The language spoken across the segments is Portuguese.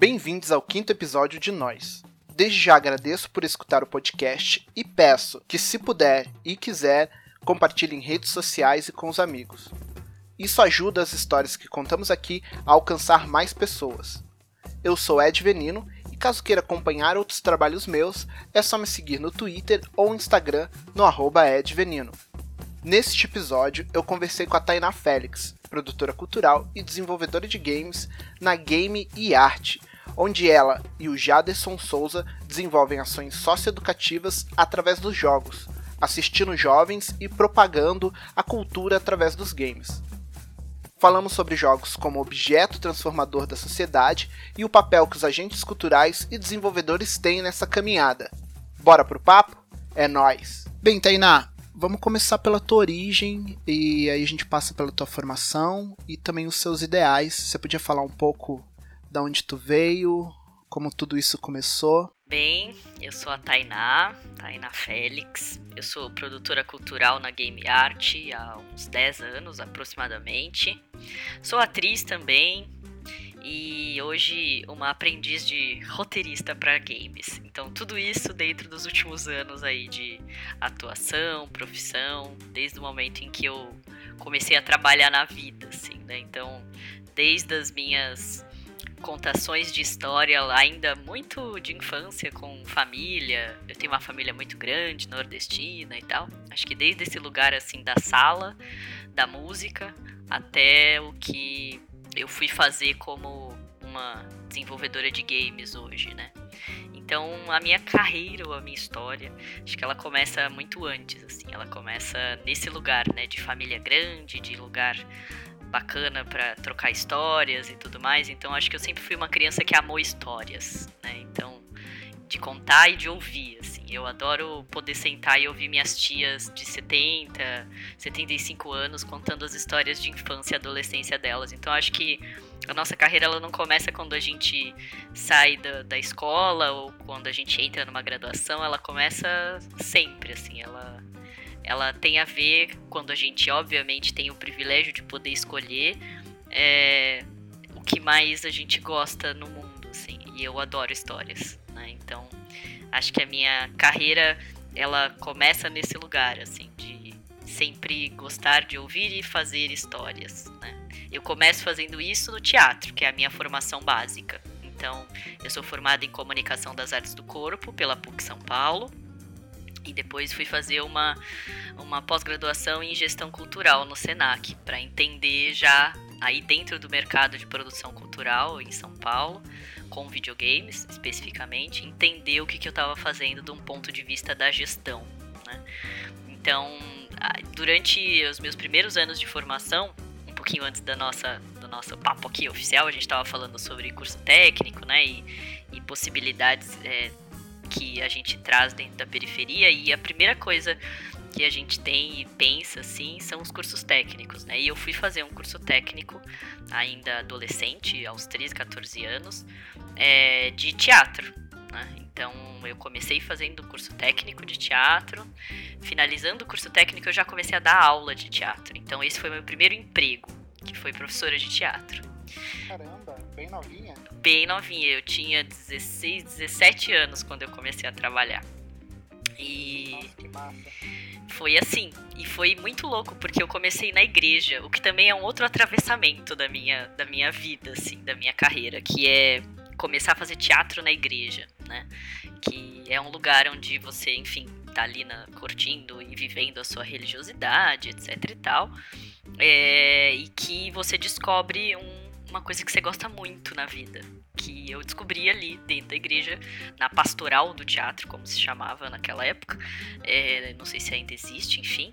Bem-vindos ao quinto episódio de Nós. Desde já agradeço por escutar o podcast e peço que, se puder e quiser, compartilhe em redes sociais e com os amigos. Isso ajuda as histórias que contamos aqui a alcançar mais pessoas. Eu sou Ed Venino e caso queira acompanhar outros trabalhos meus, é só me seguir no Twitter ou Instagram no edvenino. Neste episódio, eu conversei com a Tainá Félix, produtora cultural e desenvolvedora de games na Game e Arte, onde ela e o Jaderson Souza desenvolvem ações socioeducativas através dos jogos, assistindo jovens e propagando a cultura através dos games. Falamos sobre jogos como objeto transformador da sociedade e o papel que os agentes culturais e desenvolvedores têm nessa caminhada. Bora pro papo? É nós. Bem, Tainá, vamos começar pela tua origem e aí a gente passa pela tua formação e também os seus ideais. Você podia falar um pouco da onde tu veio, como tudo isso começou? Bem, eu sou a Tainá, Tainá Félix. Eu sou produtora cultural na Game Art há uns 10 anos aproximadamente. Sou atriz também e hoje uma aprendiz de roteirista para games. Então, tudo isso dentro dos últimos anos aí de atuação, profissão, desde o momento em que eu comecei a trabalhar na vida, assim, né? Então, desde as minhas contações de história ainda muito de infância com família. Eu tenho uma família muito grande, nordestina e tal. Acho que desde esse lugar assim da sala, da música, até o que eu fui fazer como uma desenvolvedora de games hoje, né? Então, a minha carreira ou a minha história, acho que ela começa muito antes, assim. Ela começa nesse lugar, né? De família grande, de lugar bacana para trocar histórias e tudo mais. Então acho que eu sempre fui uma criança que amou histórias, né? Então de contar e de ouvir, assim. Eu adoro poder sentar e ouvir minhas tias de 70, 75 anos contando as histórias de infância e adolescência delas. Então acho que a nossa carreira ela não começa quando a gente sai da, da escola ou quando a gente entra numa graduação, ela começa sempre, assim, ela ela tem a ver quando a gente, obviamente, tem o privilégio de poder escolher é, o que mais a gente gosta no mundo, assim. E eu adoro histórias, né? Então, acho que a minha carreira, ela começa nesse lugar, assim, de sempre gostar de ouvir e fazer histórias, né? Eu começo fazendo isso no teatro, que é a minha formação básica. Então, eu sou formada em Comunicação das Artes do Corpo pela PUC São Paulo e depois fui fazer uma, uma pós-graduação em gestão cultural no SENAC, para entender já aí dentro do mercado de produção cultural em São Paulo, com videogames especificamente, entender o que, que eu estava fazendo de um ponto de vista da gestão. Né? Então, durante os meus primeiros anos de formação, um pouquinho antes da nossa, do nosso papo aqui oficial, a gente estava falando sobre curso técnico né, e, e possibilidades. É, que a gente traz dentro da periferia e a primeira coisa que a gente tem e pensa assim são os cursos técnicos, né? E eu fui fazer um curso técnico ainda adolescente, aos 13, 14 anos, é, de teatro. Né? Então eu comecei fazendo curso técnico de teatro, finalizando o curso técnico eu já comecei a dar aula de teatro. Então esse foi meu primeiro emprego, que foi professora de teatro. Caramba, bem novinha? Bem novinha, eu tinha 16, 17 anos quando eu comecei a trabalhar. E Nossa, que massa. foi assim, e foi muito louco porque eu comecei na igreja, o que também é um outro atravessamento da minha da minha vida assim, da minha carreira, que é começar a fazer teatro na igreja, né? Que é um lugar onde você, enfim, tá ali na, curtindo e vivendo a sua religiosidade, etc e tal. É, e que você descobre um uma coisa que você gosta muito na vida. Que eu descobri ali dentro da igreja, na pastoral do teatro, como se chamava naquela época. É, não sei se ainda existe, enfim.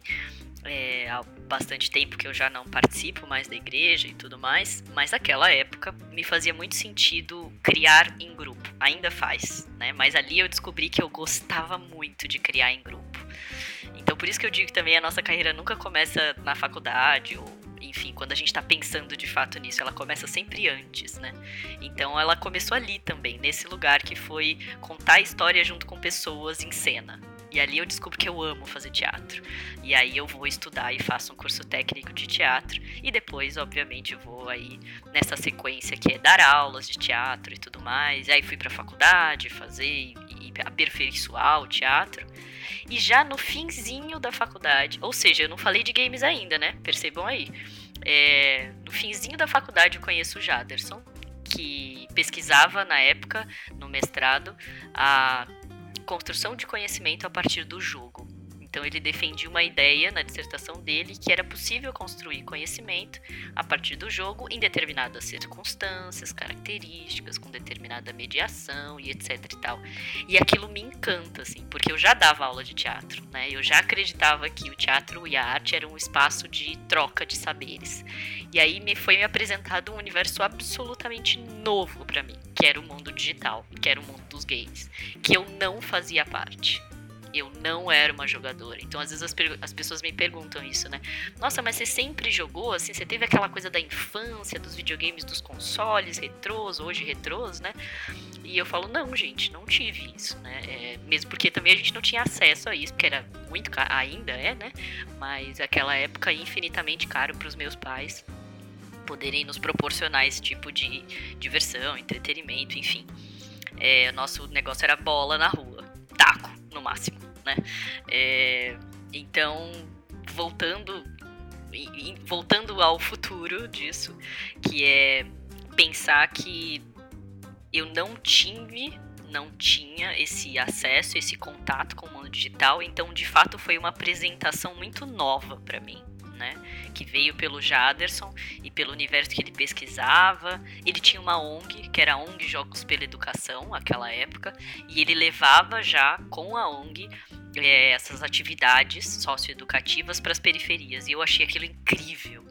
É, há bastante tempo que eu já não participo mais da igreja e tudo mais, mas naquela época me fazia muito sentido criar em grupo. Ainda faz, né? Mas ali eu descobri que eu gostava muito de criar em grupo. Então por isso que eu digo que também a nossa carreira nunca começa na faculdade ou enfim, quando a gente tá pensando de fato nisso, ela começa sempre antes, né? Então ela começou ali também, nesse lugar que foi contar a história junto com pessoas em cena. E ali eu descubro que eu amo fazer teatro. E aí eu vou estudar e faço um curso técnico de teatro. E depois, obviamente, vou aí nessa sequência que é dar aulas de teatro e tudo mais. E aí fui pra faculdade fazer e aperfeiçoar o teatro. E já no finzinho da faculdade, ou seja, eu não falei de games ainda, né? Percebam aí. É, no finzinho da faculdade eu conheço o Jaderson, que pesquisava na época, no mestrado, a construção de conhecimento a partir do jogo. Então ele defendia uma ideia na dissertação dele que era possível construir conhecimento a partir do jogo em determinadas circunstâncias, características, com determinada mediação e etc e tal. E aquilo me encanta assim, porque eu já dava aula de teatro, né? Eu já acreditava que o teatro e a arte eram um espaço de troca de saberes. E aí me foi me apresentado um universo absolutamente novo para mim, que era o mundo digital, que era o mundo dos games, que eu não fazia parte eu não era uma jogadora. Então, às vezes as, as, pessoas me perguntam isso, né? Nossa, mas você sempre jogou, assim, você teve aquela coisa da infância, dos videogames, dos consoles retrôs, hoje retrôs, né? E eu falo, não, gente, não tive isso, né? É, mesmo porque também a gente não tinha acesso a isso, porque era muito caro, ainda é, né? Mas aquela época infinitamente caro para os meus pais poderem nos proporcionar esse tipo de diversão, entretenimento, enfim. É, nosso negócio era bola na rua, taco no máximo né? É, então, voltando, voltando ao futuro disso, que é pensar que eu não tive, não tinha esse acesso, esse contato com o mundo digital, então de fato foi uma apresentação muito nova para mim né? Que veio pelo Jaderson e pelo universo que ele pesquisava. Ele tinha uma ONG, que era a ONG Jogos pela Educação, aquela época, e ele levava já com a ONG é, essas atividades socioeducativas para as periferias. E eu achei aquilo incrível.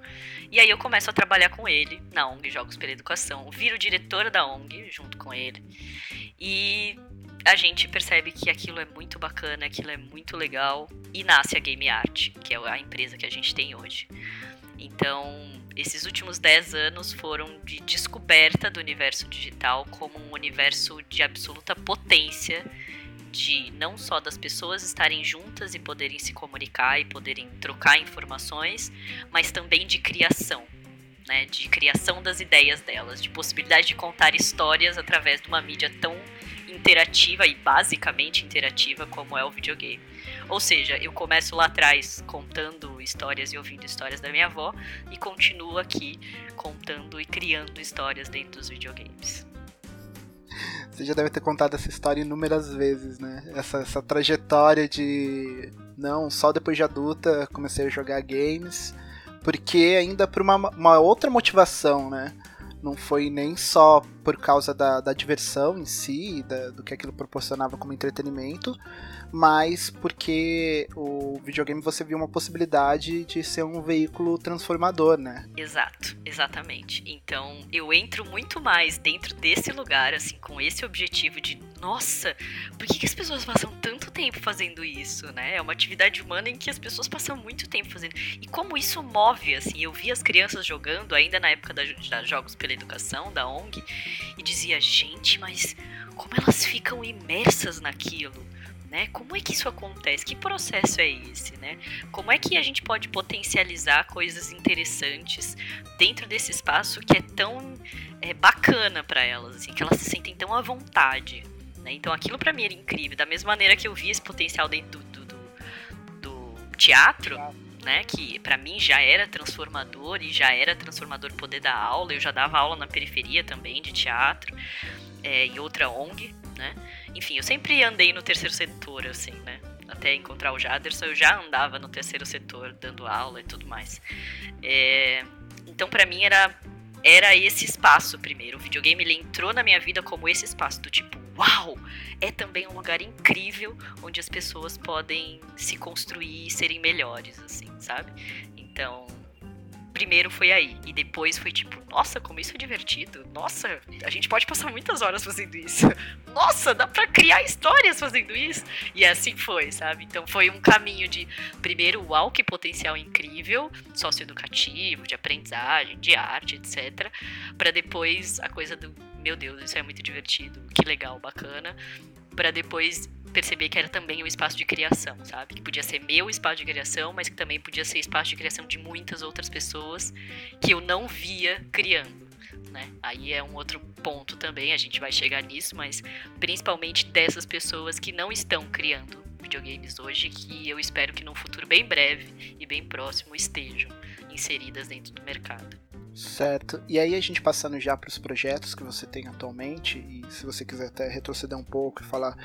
E aí eu começo a trabalhar com ele na ONG Jogos pela Educação, viro diretora da ONG junto com ele. E a gente percebe que aquilo é muito bacana, aquilo é muito legal e nasce a Game Art, que é a empresa que a gente tem hoje. Então, esses últimos 10 anos foram de descoberta do universo digital como um universo de absoluta potência de não só das pessoas estarem juntas e poderem se comunicar e poderem trocar informações, mas também de criação, né, de criação das ideias delas, de possibilidade de contar histórias através de uma mídia tão interativa e basicamente interativa como é o videogame. Ou seja, eu começo lá atrás contando histórias e ouvindo histórias da minha avó e continuo aqui contando e criando histórias dentro dos videogames. Você já deve ter contado essa história inúmeras vezes, né? Essa, essa trajetória de. Não, só depois de adulta comecei a jogar games. Porque ainda por uma, uma outra motivação, né? Não foi nem só por causa da, da diversão em si, da, do que aquilo proporcionava como entretenimento, mas porque o videogame você viu uma possibilidade de ser um veículo transformador, né? Exato, exatamente. Então eu entro muito mais dentro desse lugar, assim, com esse objetivo de, nossa, por que, que as pessoas passam tanto tempo fazendo isso, né? É uma atividade humana em que as pessoas passam muito tempo fazendo. E como isso move, assim, eu vi as crianças jogando, ainda na época da, da Jogos pela Educação, da ONG, e dizia, gente, mas como elas ficam imersas naquilo? né? Como é que isso acontece? Que processo é esse, né? Como é que a gente pode potencializar coisas interessantes dentro desse espaço que é tão é, bacana para elas, assim, que elas se sentem tão à vontade, né? Então aquilo para mim era incrível, da mesma maneira que eu vi esse potencial dentro do, do, do, do teatro. Né, que para mim já era transformador e já era transformador poder dar aula. Eu já dava aula na periferia também de teatro é, e outra ONG, né? Enfim, eu sempre andei no terceiro setor, assim, né? Até encontrar o Jaderson, eu já andava no terceiro setor, dando aula e tudo mais. É... Então, para mim, era, era esse espaço primeiro. O videogame ele entrou na minha vida como esse espaço do tipo, uau! É também um lugar incrível onde as pessoas podem se construir e serem melhores, assim, sabe? Então, primeiro foi aí. E depois foi tipo, nossa, como isso é divertido. Nossa, a gente pode passar muitas horas fazendo isso. Nossa, dá pra criar histórias fazendo isso. E assim foi, sabe? Então foi um caminho de, primeiro, uau, que potencial incrível, socioeducativo, de aprendizagem, de arte, etc. para depois a coisa do, meu Deus, isso é muito divertido, que legal, bacana. para depois perceber que era também um espaço de criação, sabe? Que podia ser meu espaço de criação, mas que também podia ser espaço de criação de muitas outras pessoas que eu não via criando. Né? Aí é um outro ponto também, a gente vai chegar nisso, mas principalmente dessas pessoas que não estão criando videogames hoje, que eu espero que num futuro bem breve e bem próximo estejam inseridas dentro do mercado. Certo. E aí a gente passando já para os projetos que você tem atualmente, e se você quiser até retroceder um pouco e falar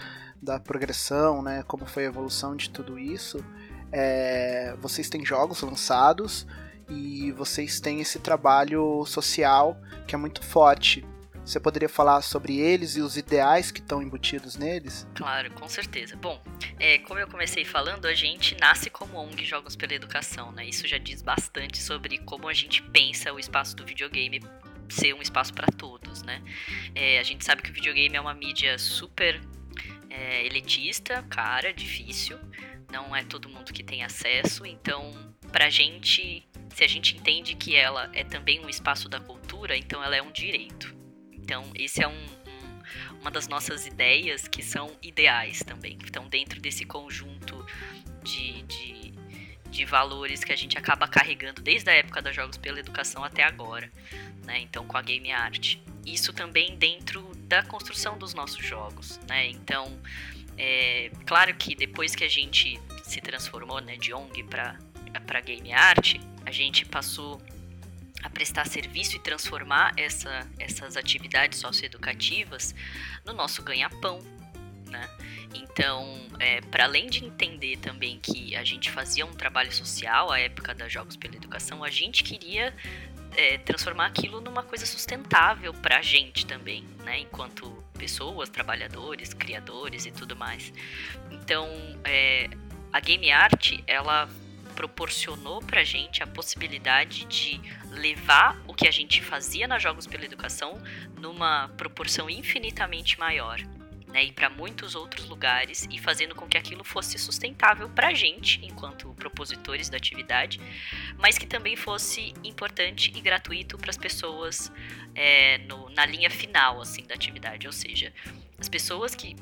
da progressão, né, como foi a evolução de tudo isso, é, vocês têm jogos lançados e vocês têm esse trabalho social que é muito forte. Você poderia falar sobre eles e os ideais que estão embutidos neles? Claro, com certeza. Bom, é, como eu comecei falando, a gente nasce como ONG Jogos pela Educação, né? Isso já diz bastante sobre como a gente pensa o espaço do videogame ser um espaço para todos, né? É, a gente sabe que o videogame é uma mídia super é, elitista, cara, difícil. Não é todo mundo que tem acesso, então pra gente, se a gente entende que ela é também um espaço da cultura, então ela é um direito. Então, esse é um, um, uma das nossas ideias que são ideais também, que estão dentro desse conjunto de, de, de, valores que a gente acaba carregando desde a época dos Jogos pela Educação até agora, né? Então, com a Game Art. Isso também dentro da construção dos nossos jogos, né? Então, é claro que depois que a gente se transformou né, de ONG para Game Art, a gente passou a prestar serviço e transformar essa, essas atividades socioeducativas no nosso ganha-pão, né? Então, é, para além de entender também que a gente fazia um trabalho social à época da Jogos pela Educação, a gente queria é, transformar aquilo numa coisa sustentável para a gente também, né? Enquanto pessoas, trabalhadores, criadores e tudo mais. Então, é, a game art, ela proporcionou pra gente a possibilidade de levar o que a gente fazia nas Jogos pela Educação numa proporção infinitamente maior. Né, e para muitos outros lugares e fazendo com que aquilo fosse sustentável para a gente, enquanto propositores da atividade, mas que também fosse importante e gratuito para as pessoas é, no, na linha final assim da atividade, ou seja, as pessoas que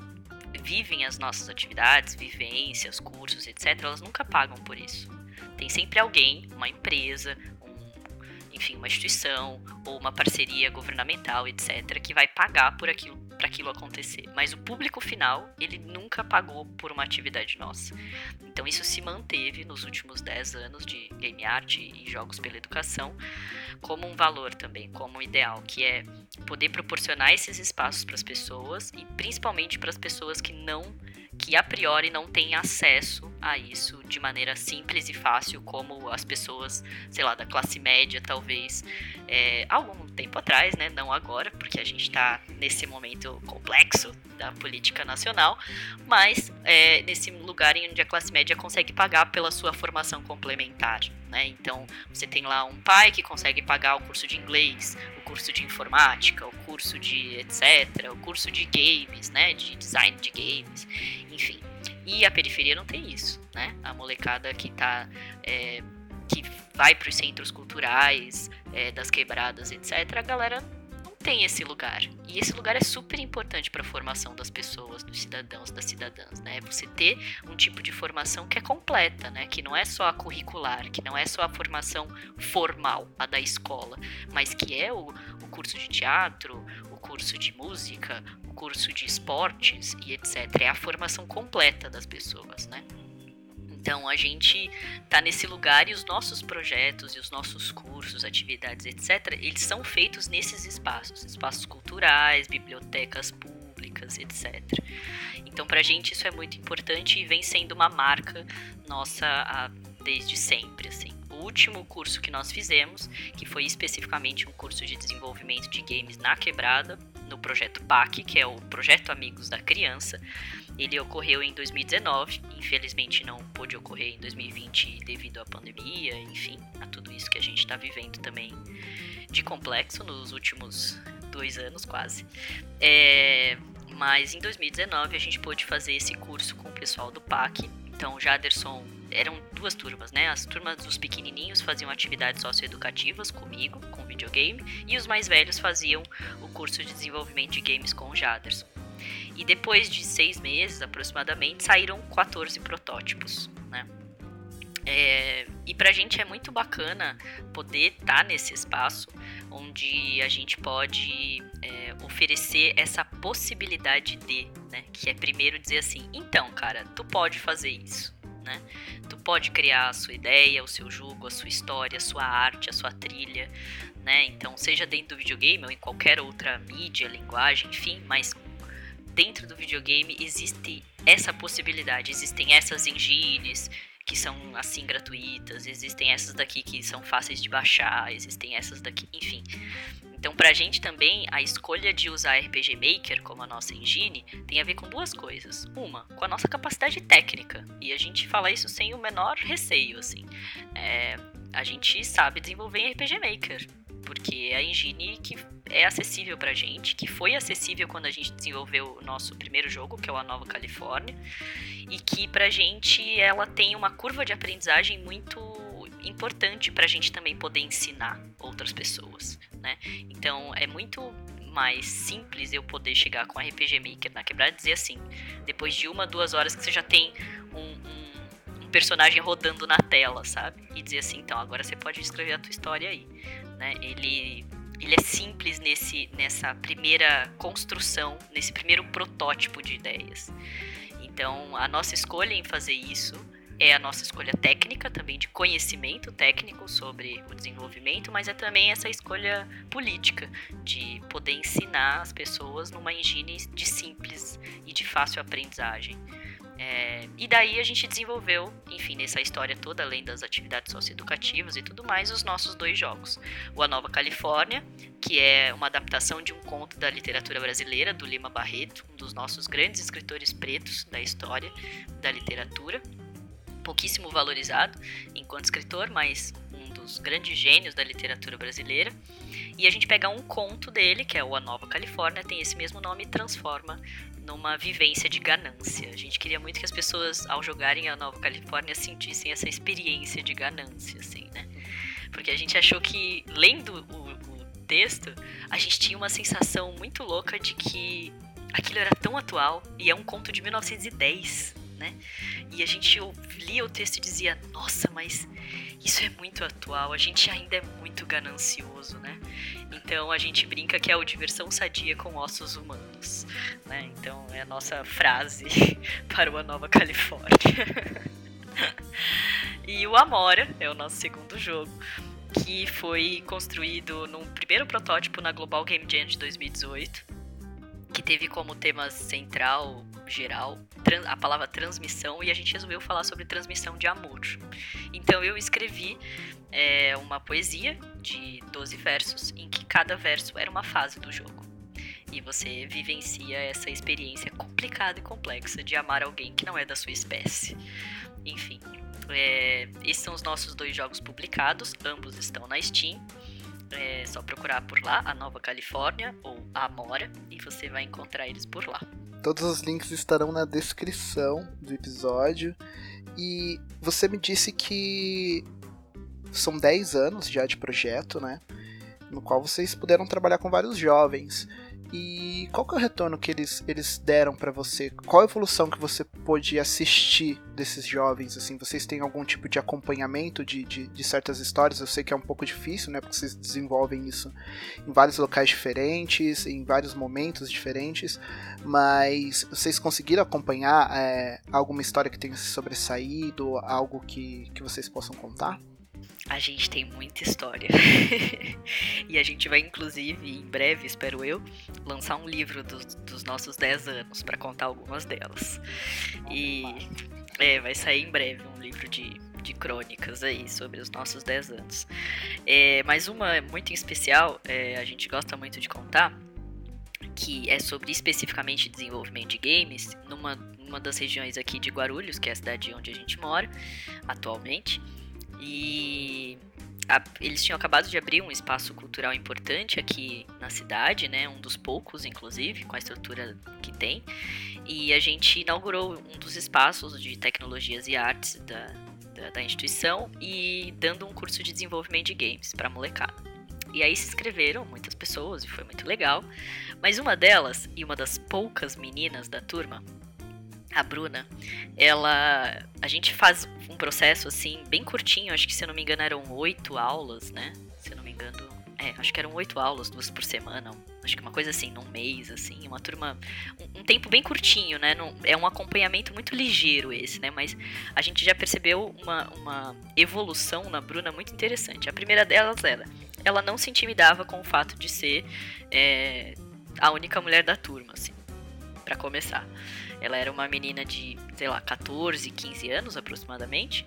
vivem as nossas atividades, vivências, cursos, etc., elas nunca pagam por isso. Tem sempre alguém, uma empresa, um, enfim, uma instituição ou uma parceria governamental, etc., que vai pagar por aquilo para aquilo acontecer. Mas o público final, ele nunca pagou por uma atividade nossa. Então isso se manteve nos últimos 10 anos de game art e jogos pela educação como um valor também, como um ideal, que é poder proporcionar esses espaços para as pessoas e principalmente para as pessoas que não que a priori não têm acesso a isso de maneira simples e fácil como as pessoas, sei lá, da classe média, talvez, é, algum tempo atrás, né? Não agora, porque a gente está nesse momento complexo da política nacional, mas é, nesse lugar em onde a classe média consegue pagar pela sua formação complementar, né? Então, você tem lá um pai que consegue pagar o curso de inglês, o curso de informática, o curso de etc, o curso de games, né? De design de games, enfim. E a periferia não tem isso, né? A molecada que tá. É, que vai para os centros culturais, é, das quebradas, etc., a galera tem esse lugar. E esse lugar é super importante para a formação das pessoas, dos cidadãos, das cidadãs, né? Você ter um tipo de formação que é completa, né? Que não é só a curricular, que não é só a formação formal, a da escola, mas que é o, o curso de teatro, o curso de música, o curso de esportes e etc. É a formação completa das pessoas, né? Então a gente tá nesse lugar e os nossos projetos e os nossos cursos, atividades, etc, eles são feitos nesses espaços, espaços culturais, bibliotecas públicas, etc. Então pra gente isso é muito importante e vem sendo uma marca nossa a, desde sempre, assim. Último curso que nós fizemos, que foi especificamente um curso de desenvolvimento de games na quebrada, no projeto PAC, que é o Projeto Amigos da Criança, ele ocorreu em 2019, infelizmente não pôde ocorrer em 2020 devido à pandemia, enfim, a tudo isso que a gente está vivendo também de complexo nos últimos dois anos quase. É, mas em 2019 a gente pôde fazer esse curso com o pessoal do PAC. Então, Jaderson eram duas turmas, né? As turmas dos pequenininhos faziam atividades socioeducativas comigo, com videogame, e os mais velhos faziam o curso de desenvolvimento de games com o Jaderson. E depois de seis meses aproximadamente, saíram 14 protótipos, né? É, e pra gente é muito bacana poder estar tá nesse espaço onde a gente pode é, oferecer essa possibilidade de, né? Que é primeiro dizer assim, então, cara, tu pode fazer isso, né? Tu pode criar a sua ideia, o seu jogo, a sua história, a sua arte, a sua trilha, né? Então, seja dentro do videogame ou em qualquer outra mídia, linguagem, enfim, mas dentro do videogame existe essa possibilidade, existem essas engines, que são assim gratuitas, existem essas daqui que são fáceis de baixar, existem essas daqui, enfim. Então, pra gente também, a escolha de usar RPG Maker como a nossa engine tem a ver com duas coisas. Uma, com a nossa capacidade técnica, e a gente fala isso sem o menor receio, assim. É, a gente sabe desenvolver em RPG Maker, porque é a engine que é acessível pra gente, que foi acessível quando a gente desenvolveu o nosso primeiro jogo, que é o A Nova Califórnia, e que pra gente ela tem uma curva de aprendizagem muito importante pra gente também poder ensinar outras pessoas, né? Então é muito mais simples eu poder chegar com RPG Maker na quebrada e dizer assim, depois de uma, duas horas que você já tem um, um, um personagem rodando na tela, sabe? E dizer assim, então agora você pode escrever a tua história aí né? Ele ele é simples nesse, nessa primeira construção, nesse primeiro protótipo de ideias. Então, a nossa escolha em fazer isso é a nossa escolha técnica, também de conhecimento técnico sobre o desenvolvimento, mas é também essa escolha política, de poder ensinar as pessoas numa engine de simples e de fácil aprendizagem. É, e daí a gente desenvolveu, enfim, nessa história toda, além das atividades socioeducativas e tudo mais, os nossos dois jogos. O A Nova Califórnia, que é uma adaptação de um conto da literatura brasileira, do Lima Barreto, um dos nossos grandes escritores pretos da história da literatura. Pouquíssimo valorizado enquanto escritor, mas um dos grandes gênios da literatura brasileira. E a gente pega um conto dele, que é o A Nova Califórnia, tem esse mesmo nome, e transforma numa vivência de ganância. A gente queria muito que as pessoas, ao jogarem a Nova Califórnia, sentissem essa experiência de ganância, assim, né? Porque a gente achou que, lendo o, o texto, a gente tinha uma sensação muito louca de que aquilo era tão atual e é um conto de 1910, né? E a gente lia o texto e dizia: Nossa, mas isso é muito atual, a gente ainda é muito ganancioso, né? Então a gente brinca que é o diversão sadia com ossos humanos, né? Então é a nossa frase para uma nova Califórnia. e o Amora é o nosso segundo jogo, que foi construído num primeiro protótipo na Global Game Jam de 2018, que teve como tema central geral a palavra transmissão e a gente resolveu falar sobre transmissão de amor. Então eu escrevi é, uma poesia de 12 versos em que cada verso era uma fase do jogo. E você vivencia essa experiência complicada e complexa de amar alguém que não é da sua espécie. Enfim, é, esses são os nossos dois jogos publicados, ambos estão na Steam. É só procurar por lá, a Nova Califórnia ou a Amora, e você vai encontrar eles por lá. Todos os links estarão na descrição do episódio. E você me disse que são 10 anos já de projeto, né? No qual vocês puderam trabalhar com vários jovens. E qual que é o retorno que eles, eles deram para você? Qual a evolução que você pôde assistir desses jovens? Assim, vocês têm algum tipo de acompanhamento de, de, de, certas histórias? Eu sei que é um pouco difícil, né? Porque vocês desenvolvem isso em vários locais diferentes, em vários momentos diferentes. Mas vocês conseguiram acompanhar é, alguma história que tenha se sobressaído? Algo que, que vocês possam contar? A gente tem muita história. e a gente vai, inclusive, em breve, espero eu, lançar um livro dos, dos nossos 10 anos para contar algumas delas. E é, vai sair em breve um livro de, de crônicas aí sobre os nossos 10 anos. É, mas uma muito em especial, é, a gente gosta muito de contar, que é sobre especificamente desenvolvimento de games, numa, numa das regiões aqui de Guarulhos, que é a cidade onde a gente mora atualmente. E a, eles tinham acabado de abrir um espaço cultural importante aqui na cidade, né? Um dos poucos, inclusive, com a estrutura que tem. E a gente inaugurou um dos espaços de tecnologias e artes da, da, da instituição e dando um curso de desenvolvimento de games para molecada. E aí se inscreveram muitas pessoas e foi muito legal. Mas uma delas, e uma das poucas meninas da turma, a Bruna, ela. A gente faz um processo assim, bem curtinho, acho que se eu não me engano eram oito aulas, né? Se eu não me engano. É, acho que eram oito aulas, duas por semana. Acho que uma coisa assim, num mês, assim, uma turma. Um, um tempo bem curtinho, né? Num, é um acompanhamento muito ligeiro esse, né? Mas a gente já percebeu uma, uma evolução na Bruna muito interessante. A primeira delas era. Ela não se intimidava com o fato de ser é, a única mulher da turma, assim, para começar. Ela era uma menina de, sei lá, 14, 15 anos aproximadamente.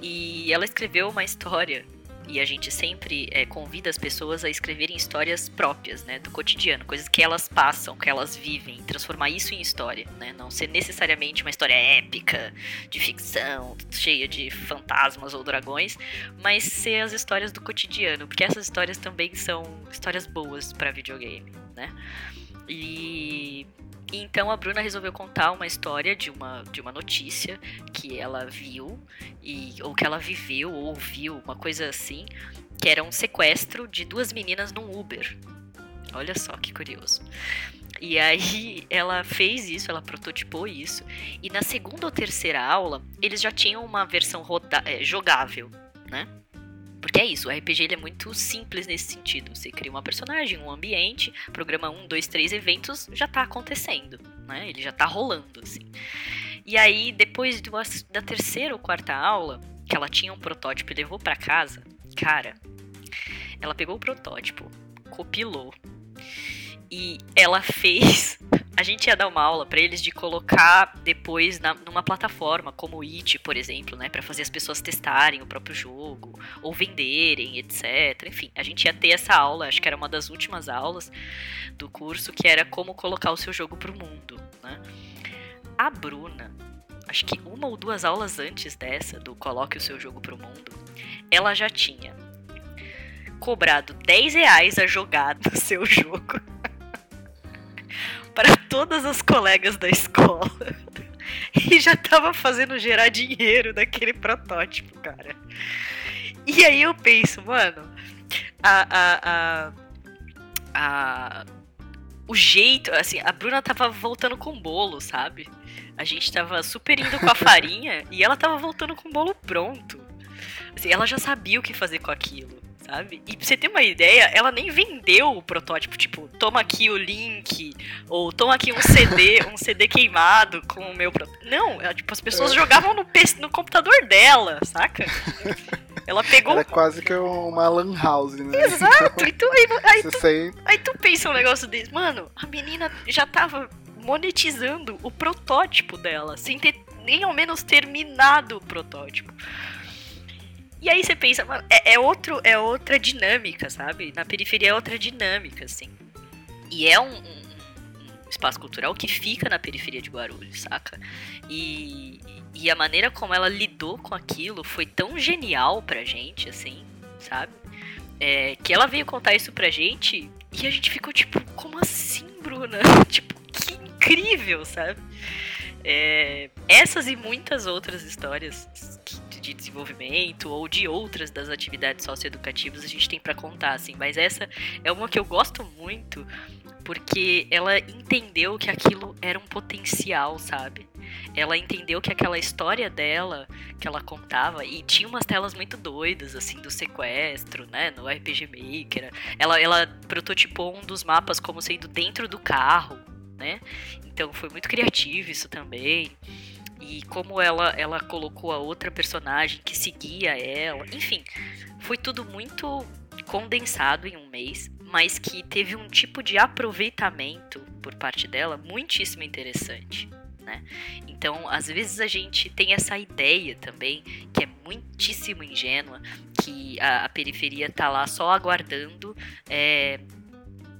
E ela escreveu uma história e a gente sempre é, convida as pessoas a escreverem histórias próprias, né, do cotidiano, coisas que elas passam, que elas vivem, transformar isso em história, né, não ser necessariamente uma história épica, de ficção, cheia de fantasmas ou dragões, mas ser as histórias do cotidiano, porque essas histórias também são histórias boas para videogame, né? E então a Bruna resolveu contar uma história de uma, de uma notícia que ela viu, e, ou que ela viveu, ou ouviu, uma coisa assim, que era um sequestro de duas meninas num Uber. Olha só que curioso. E aí ela fez isso, ela prototipou isso, e na segunda ou terceira aula eles já tinham uma versão é, jogável, né? Porque é isso, o RPG ele é muito simples nesse sentido. Você cria uma personagem, um ambiente, programa um, dois, três eventos, já tá acontecendo, né? Ele já tá rolando, assim. E aí, depois do, da terceira ou quarta aula, que ela tinha um protótipo e levou para casa, cara, ela pegou o protótipo, copilou, e ela fez a gente ia dar uma aula para eles de colocar depois na, numa plataforma como o It, por exemplo, né, para fazer as pessoas testarem o próprio jogo ou venderem, etc. Enfim, a gente ia ter essa aula, acho que era uma das últimas aulas do curso, que era como colocar o seu jogo pro mundo, né? A Bruna, acho que uma ou duas aulas antes dessa do coloque o seu jogo pro mundo, ela já tinha cobrado 10 reais a jogar no seu jogo para todas as colegas da escola. e já tava fazendo gerar dinheiro daquele protótipo, cara. E aí eu penso, mano, a, a, a, a o jeito, assim, a Bruna tava voltando com bolo, sabe? A gente tava super indo com a farinha e ela tava voltando com o bolo pronto. Assim, ela já sabia o que fazer com aquilo sabe? E pra você ter uma ideia, ela nem vendeu o protótipo, tipo, toma aqui o link, ou toma aqui um CD, um CD queimado com o meu protótipo. Não, ela, tipo, as pessoas é. jogavam no, no computador dela, saca? Ela pegou. Era quase que uma lan house, né? Exato! Então, aí, aí, tu, aí tu pensa um negócio desse. Mano, a menina já tava monetizando o protótipo dela, sem ter nem ao menos terminado o protótipo. E aí você pensa, mano, é, é, outro, é outra dinâmica, sabe? Na periferia é outra dinâmica, assim. E é um, um, um espaço cultural que fica na periferia de Guarulhos, saca? E, e a maneira como ela lidou com aquilo foi tão genial pra gente, assim, sabe? É, que ela veio contar isso pra gente e a gente ficou tipo, como assim, Bruna? tipo, que incrível, sabe? É, essas e muitas outras histórias que de desenvolvimento ou de outras das atividades socioeducativas a gente tem para contar, assim. Mas essa é uma que eu gosto muito porque ela entendeu que aquilo era um potencial, sabe? Ela entendeu que aquela história dela que ela contava e tinha umas telas muito doidas assim do sequestro, né, no RPG Maker. Ela ela prototipou um dos mapas como sendo dentro do carro, né? Então foi muito criativo isso também e como ela, ela colocou a outra personagem que seguia ela. Enfim, foi tudo muito condensado em um mês, mas que teve um tipo de aproveitamento por parte dela muitíssimo interessante. Né? Então, às vezes a gente tem essa ideia também, que é muitíssimo ingênua, que a, a periferia tá lá só aguardando é,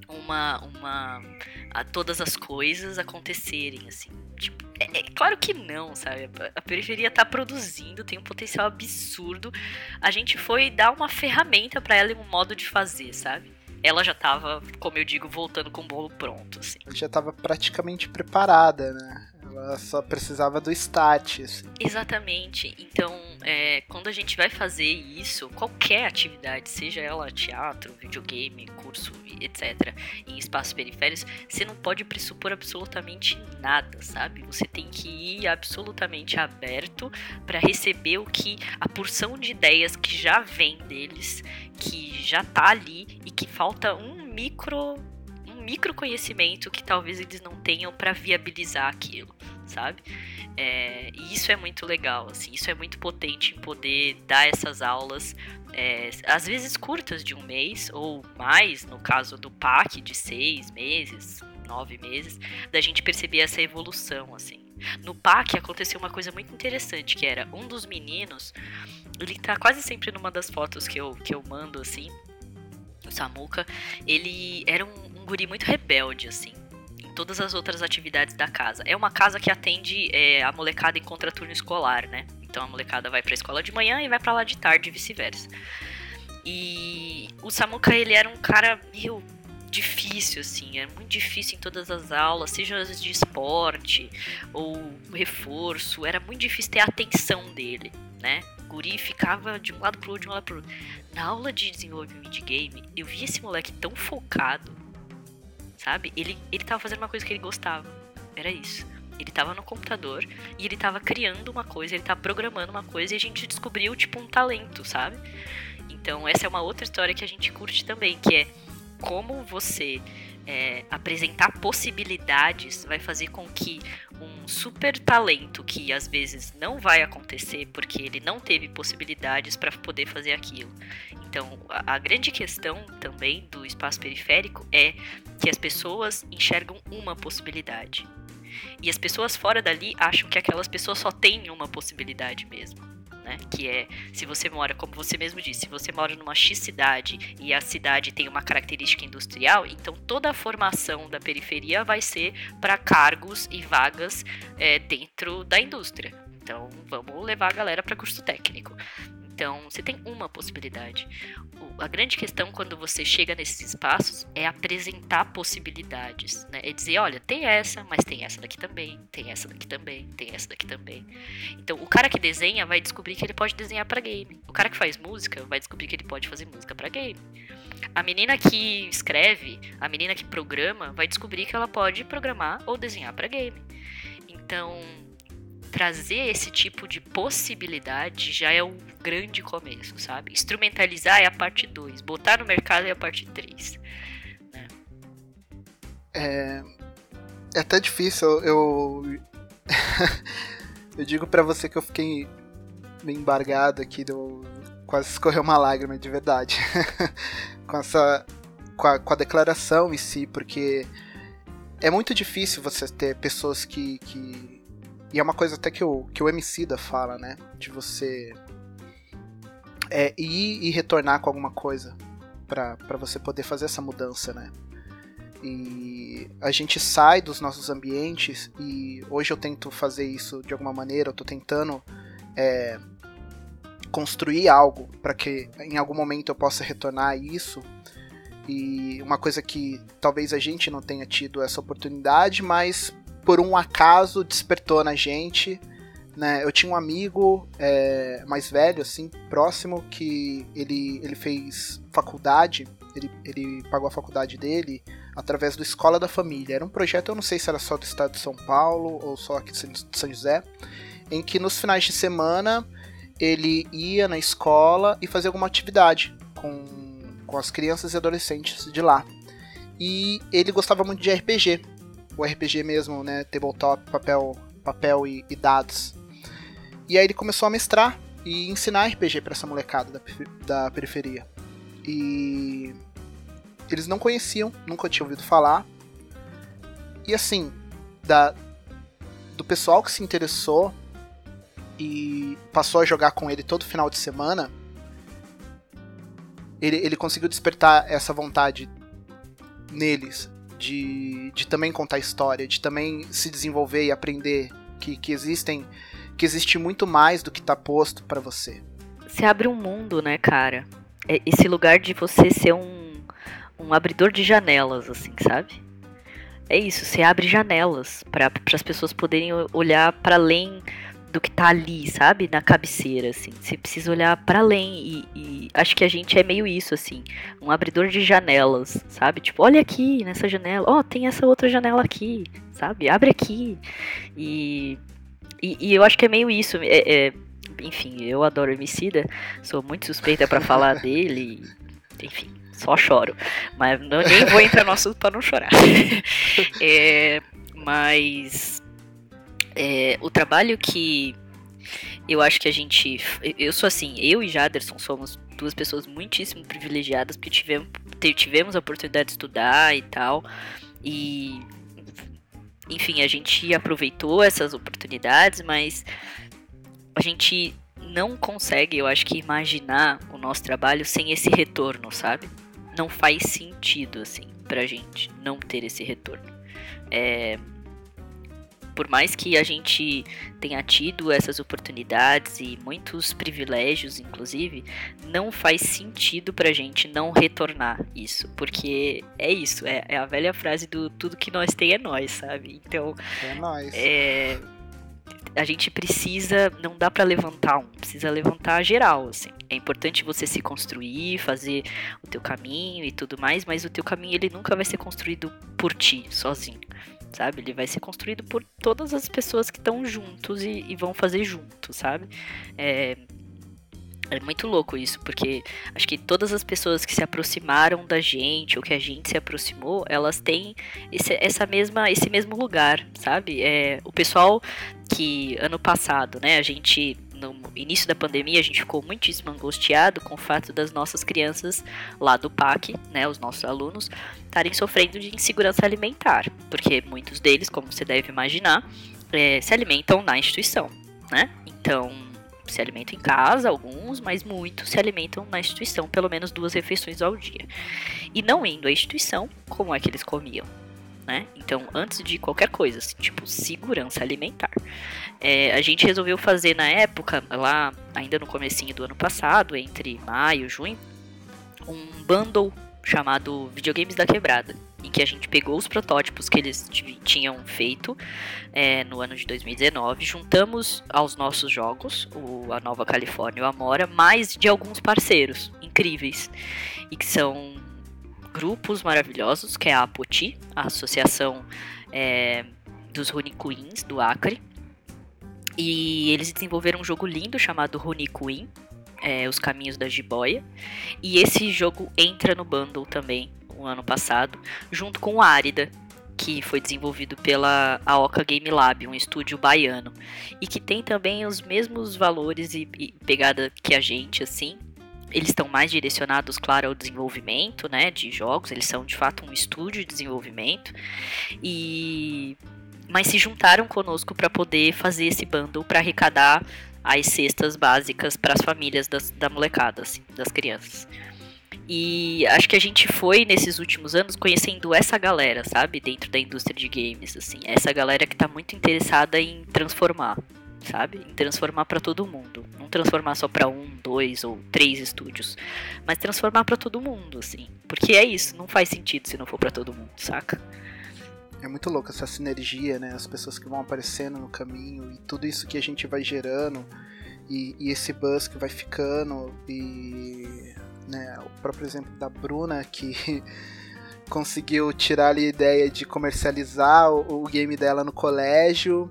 uma, uma a todas as coisas acontecerem, assim. Tipo, é, é, claro que não, sabe? A periferia tá produzindo, tem um potencial absurdo. A gente foi dar uma ferramenta para ela e um modo de fazer, sabe? Ela já tava, como eu digo, voltando com o bolo pronto, assim. Já tava praticamente preparada, né? Ela só precisava do start. Assim. Exatamente. Então, é, quando a gente vai fazer isso, qualquer atividade, seja ela teatro, videogame, curso, etc., em espaços periféricos, você não pode pressupor absolutamente nada, sabe? Você tem que ir absolutamente aberto para receber o que a porção de ideias que já vem deles, que já tá ali e que falta um micro micro conhecimento que talvez eles não tenham para viabilizar aquilo, sabe? É, e isso é muito legal, assim, isso é muito potente em poder dar essas aulas, é, às vezes curtas de um mês ou mais, no caso do PAC de seis meses, nove meses, da gente perceber essa evolução, assim. No PAC aconteceu uma coisa muito interessante, que era um dos meninos, ele tá quase sempre numa das fotos que eu, que eu mando, assim, Samuka, ele era um, um guri muito rebelde, assim em todas as outras atividades da casa. É uma casa que atende é, a molecada em contraturno escolar, né? Então a molecada vai pra escola de manhã e vai para lá de tarde e vice-versa. E o Samuka, ele era um cara meio difícil, assim, é muito difícil em todas as aulas, seja as de esporte ou reforço, era muito difícil ter a atenção dele, né? O guri ficava de um lado pro outro, de um lado pro outro. Na aula de desenvolvimento de game, eu vi esse moleque tão focado, sabe? Ele, ele tava fazendo uma coisa que ele gostava, era isso. Ele tava no computador e ele tava criando uma coisa, ele tava programando uma coisa e a gente descobriu, tipo, um talento, sabe? Então, essa é uma outra história que a gente curte também, que é como você é, apresentar possibilidades vai fazer com que um super talento que às vezes não vai acontecer porque ele não teve possibilidades para poder fazer aquilo. Então, a, a, grande questão também do espaço periférico é que as pessoas enxergam uma possibilidade. E as pessoas fora dali acham que aquelas pessoas só têm uma possibilidade mesmo né? Que é, se você mora, como você mesmo disse, se você mora numa X cidade e a cidade tem uma característica industrial, então toda a formação da periferia vai ser para cargos e vagas é, dentro da indústria. Então, vamos levar a galera para curso técnico. Então, você tem uma possibilidade. O, a grande questão quando você chega nesses espaços é apresentar possibilidades, né? É dizer, olha, tem essa, mas tem essa daqui também, tem essa daqui também, tem essa daqui também. Então, o cara que desenha vai descobrir que ele pode desenhar para game. O cara que faz música vai descobrir que ele pode fazer música para game. A menina que escreve, a menina que programa, vai descobrir que ela pode programar ou desenhar para game. Então, trazer esse tipo de possibilidade já é um grande começo, sabe? Instrumentalizar é a parte 2, botar no mercado é a parte 3. Né? É, é até difícil, eu. eu digo para você que eu fiquei meio embargado aqui, deu, quase escorreu uma lágrima de verdade. com essa. Com a, com a declaração em si, porque é muito difícil você ter pessoas que, que e é uma coisa até que o, que o MC da fala, né? De você é, ir e retornar com alguma coisa para você poder fazer essa mudança, né? E a gente sai dos nossos ambientes e hoje eu tento fazer isso de alguma maneira, eu tô tentando é, construir algo para que em algum momento eu possa retornar a isso. E uma coisa que talvez a gente não tenha tido essa oportunidade, mas por um acaso despertou na gente. Né? Eu tinha um amigo é, mais velho, assim, próximo, que ele, ele fez faculdade, ele, ele pagou a faculdade dele através do Escola da Família. Era um projeto, eu não sei se era só do estado de São Paulo ou só aqui de São José, em que nos finais de semana ele ia na escola e fazia alguma atividade com, com as crianças e adolescentes de lá. E ele gostava muito de RPG o RPG mesmo, né? Tabletop, papel, papel e, e dados. E aí ele começou a mestrar e ensinar RPG para essa molecada da, da periferia. E eles não conheciam, nunca tinham ouvido falar. E assim, da, do pessoal que se interessou e passou a jogar com ele todo final de semana, ele, ele conseguiu despertar essa vontade neles de, de também contar história, de também se desenvolver e aprender que, que existem que existe muito mais do que está posto para você. Você abre um mundo, né, cara? É esse lugar de você ser um, um abridor de janelas, assim, sabe? é isso, você abre janelas para as pessoas poderem olhar para além do que tá ali, sabe? Na cabeceira, assim. Você precisa olhar para além e, e, acho que a gente é meio isso, assim. Um abridor de janelas, sabe? Tipo, olha aqui nessa janela. Ó, oh, tem essa outra janela aqui, sabe? Abre aqui. E, e, e eu acho que é meio isso. É, é, enfim, eu adoro Emicida. Sou muito suspeita para falar dele. Enfim, só choro. Mas não, nem vou entrar no assunto pra não chorar. é, mas é, o trabalho que eu acho que a gente. Eu sou assim, eu e Jaderson somos duas pessoas muitíssimo privilegiadas porque tivemos, tivemos a oportunidade de estudar e tal. E. Enfim, a gente aproveitou essas oportunidades, mas a gente não consegue, eu acho que, imaginar o nosso trabalho sem esse retorno, sabe? Não faz sentido, assim, pra gente não ter esse retorno. É, por mais que a gente tenha tido essas oportunidades e muitos privilégios, inclusive, não faz sentido pra gente não retornar isso. Porque é isso, é, é a velha frase do tudo que nós tem é nós, sabe? Então. É nós. É, a gente precisa, não dá para levantar um, precisa levantar geral, assim. É importante você se construir, fazer o teu caminho e tudo mais, mas o teu caminho ele nunca vai ser construído por ti, sozinho sabe? Ele vai ser construído por todas as pessoas que estão juntos e, e, vão fazer junto, sabe? É, é muito louco isso, porque acho que todas as pessoas que se aproximaram da gente, ou que a gente se aproximou, elas têm esse, essa mesma, esse mesmo lugar, sabe? É, o pessoal que ano passado, né, a gente no início da pandemia, a gente ficou muitíssimo angustiado com o fato das nossas crianças lá do PAC, né, os nossos alunos, estarem sofrendo de insegurança alimentar, porque muitos deles, como você deve imaginar, é, se alimentam na instituição, né? Então, se alimentam em casa, alguns, mas muitos se alimentam na instituição, pelo menos duas refeições ao dia. E não indo à instituição, como é que eles comiam? Né? Então, antes de qualquer coisa, assim, tipo segurança alimentar, é, a gente resolveu fazer na época, lá ainda no comecinho do ano passado, entre maio e junho, um bundle chamado Videogames da Quebrada, em que a gente pegou os protótipos que eles tinham feito é, no ano de 2019, juntamos aos nossos jogos, o, a Nova Califórnia e o Amora, mais de alguns parceiros incríveis, e que são grupos maravilhosos, que é a APOTI, a Associação é, dos Queens do Acre. E eles desenvolveram um jogo lindo chamado Rune Queen, é, Os Caminhos da Jiboia. E esse jogo entra no bundle também, o ano passado, junto com o Árida, que foi desenvolvido pela Aoka Game Lab, um estúdio baiano. E que tem também os mesmos valores e, e pegada que a gente, assim, eles estão mais direcionados, claro, ao desenvolvimento, né, de jogos. Eles são de fato um estúdio de desenvolvimento e mas se juntaram conosco para poder fazer esse bundle para arrecadar as cestas básicas para as famílias das, da molecada, assim, das crianças. E acho que a gente foi nesses últimos anos conhecendo essa galera, sabe, dentro da indústria de games, assim, essa galera que está muito interessada em transformar, sabe? Em transformar para todo mundo. Não transformar só para um, dois ou três estúdios, mas transformar para todo mundo, assim. Porque é isso, não faz sentido se não for para todo mundo, saca? É muito louco essa sinergia, né? As pessoas que vão aparecendo no caminho e tudo isso que a gente vai gerando e, e esse buzz que vai ficando e né, o próprio exemplo da Bruna que conseguiu tirar ali a ideia de comercializar o, o game dela no colégio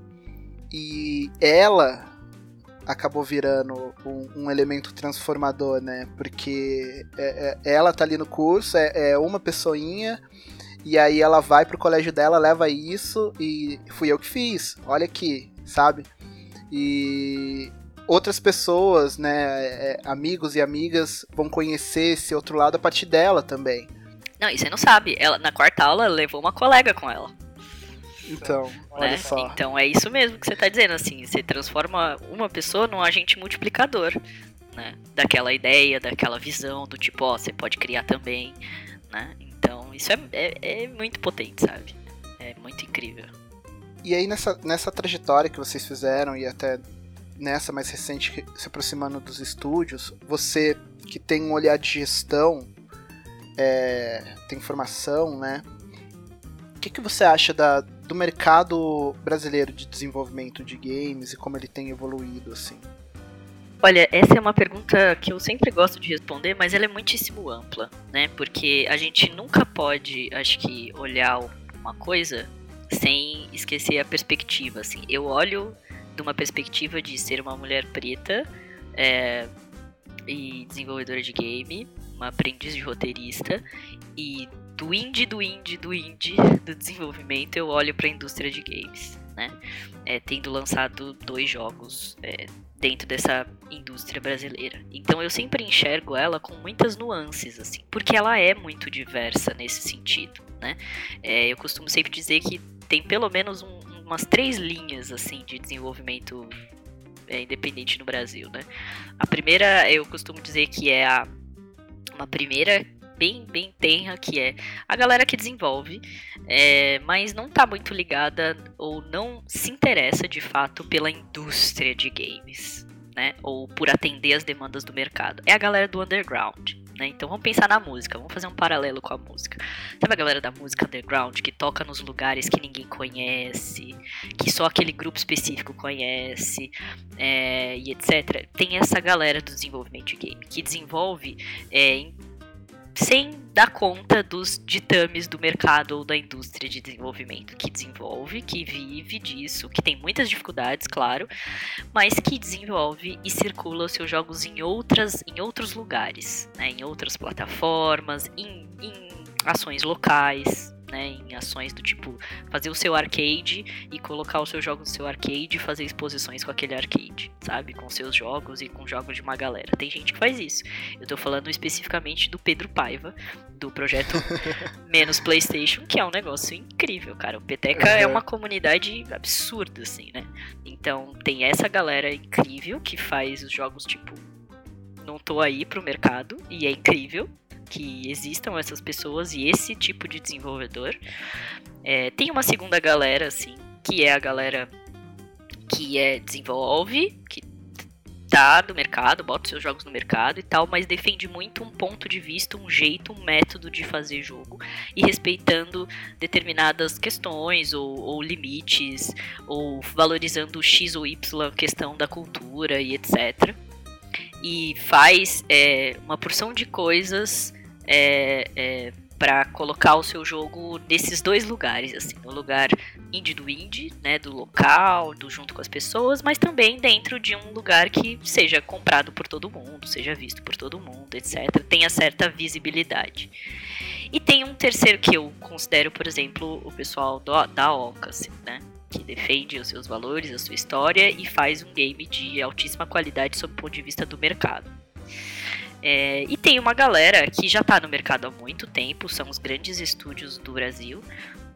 e ela acabou virando um, um elemento transformador, né? Porque é, é, ela tá ali no curso, é, é, uma pessoinha, e aí ela vai pro colégio dela, leva isso, e fui eu que fiz, olha aqui, sabe? E outras pessoas, né, é, amigos e amigas, vão conhecer esse outro lado a partir dela também. Não, e você não sabe, ela na quarta aula levou uma colega com ela. Então, olha né? só. Então é isso mesmo que você está dizendo, assim, você transforma uma pessoa num agente multiplicador, né? Daquela ideia, daquela visão, do tipo, ó, você pode criar também, né? Então isso é, é, é muito potente, sabe? É muito incrível. E aí nessa, nessa trajetória que vocês fizeram e até nessa mais recente se aproximando dos estúdios, você que tem um olhar de gestão, é, tem formação, né? que, que você acha da, do mercado brasileiro de desenvolvimento de games e como ele tem evoluído, assim? Olha, essa é uma pergunta que eu sempre gosto de responder, mas ela é muitíssimo ampla, né? Porque a gente nunca pode, acho que, olhar uma coisa sem esquecer a perspectiva, assim. Eu olho de uma perspectiva de ser uma mulher preta é, e desenvolvedora de game, uma aprendiz de roteirista, e do indie, do indie, do indie, do desenvolvimento, eu olho para a indústria de games, né? É, tendo lançado dois jogos é, dentro dessa indústria brasileira. Então eu sempre enxergo ela com muitas nuances, assim, porque ela é muito diversa nesse sentido, né? É, eu costumo sempre dizer que tem pelo menos um, umas três linhas, assim, de desenvolvimento é, independente no Brasil, né? A primeira, eu costumo dizer que é a uma primeira bem, bem tenra, que é a galera que desenvolve, é, mas não tá muito ligada ou não se interessa de fato pela indústria de games, né? Ou por atender as demandas do mercado. É a galera do underground. Né? Então vamos pensar na música, vamos fazer um paralelo com a música. Sabe a galera da música underground que toca nos lugares que ninguém conhece, que só aquele grupo específico conhece, é, e etc. Tem essa galera do desenvolvimento de game que desenvolve é, em sem dar conta dos ditames do mercado ou da indústria de desenvolvimento que desenvolve, que vive disso, que tem muitas dificuldades, claro, mas que desenvolve e circula os seus jogos em outras, em outros lugares, né, em outras plataformas, em, em ações locais, né, em ações do tipo fazer o seu arcade e colocar os seus jogos no seu arcade e fazer exposições com aquele arcade, sabe? Com seus jogos e com jogos de uma galera. Tem gente que faz isso. Eu tô falando especificamente do Pedro Paiva, do projeto Menos PlayStation, que é um negócio incrível, cara. O Peteca uhum. é uma comunidade absurda, assim, né? Então tem essa galera incrível que faz os jogos tipo. Não tô aí pro mercado e é incrível, que existam essas pessoas e esse tipo de desenvolvedor. É, tem uma segunda galera, assim, que é a galera que é desenvolve, que tá no mercado, bota seus jogos no mercado e tal, mas defende muito um ponto de vista, um jeito, um método de fazer jogo e respeitando determinadas questões ou, ou limites ou valorizando X ou Y questão da cultura e etc. E faz é, uma porção de coisas é, é, para colocar o seu jogo nesses dois lugares, assim, no lugar indie do indie, né, do local, do junto com as pessoas, mas também dentro de um lugar que seja comprado por todo mundo, seja visto por todo mundo, etc. Tenha certa visibilidade. E tem um terceiro que eu considero, por exemplo, o pessoal do, da Oca, assim, né? Que defende os seus valores, a sua história e faz um game de altíssima qualidade sob o ponto de vista do mercado. É, e tem uma galera que já está no mercado há muito tempo, são os grandes estúdios do Brasil,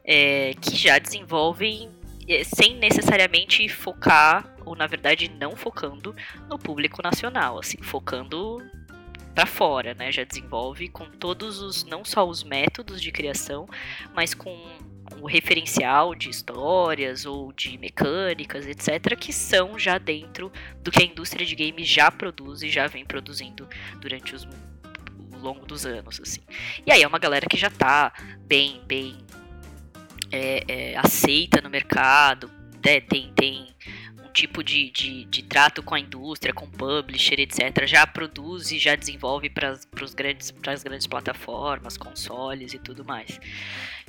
é, que já desenvolvem é, sem necessariamente focar, ou na verdade não focando no público nacional, assim, focando para fora, né? Já desenvolve com todos os, não só os métodos de criação, mas com o referencial de histórias ou de mecânicas, etc., que são já dentro do que a indústria de games já produz e já vem produzindo durante os longo dos anos, assim. E aí é uma galera que já tá bem, bem é, é, aceita no mercado, né? tem, tem tipo de, de, de, trato com a indústria, com publisher, etc., já produz e já desenvolve para as grandes, grandes plataformas, consoles e tudo mais.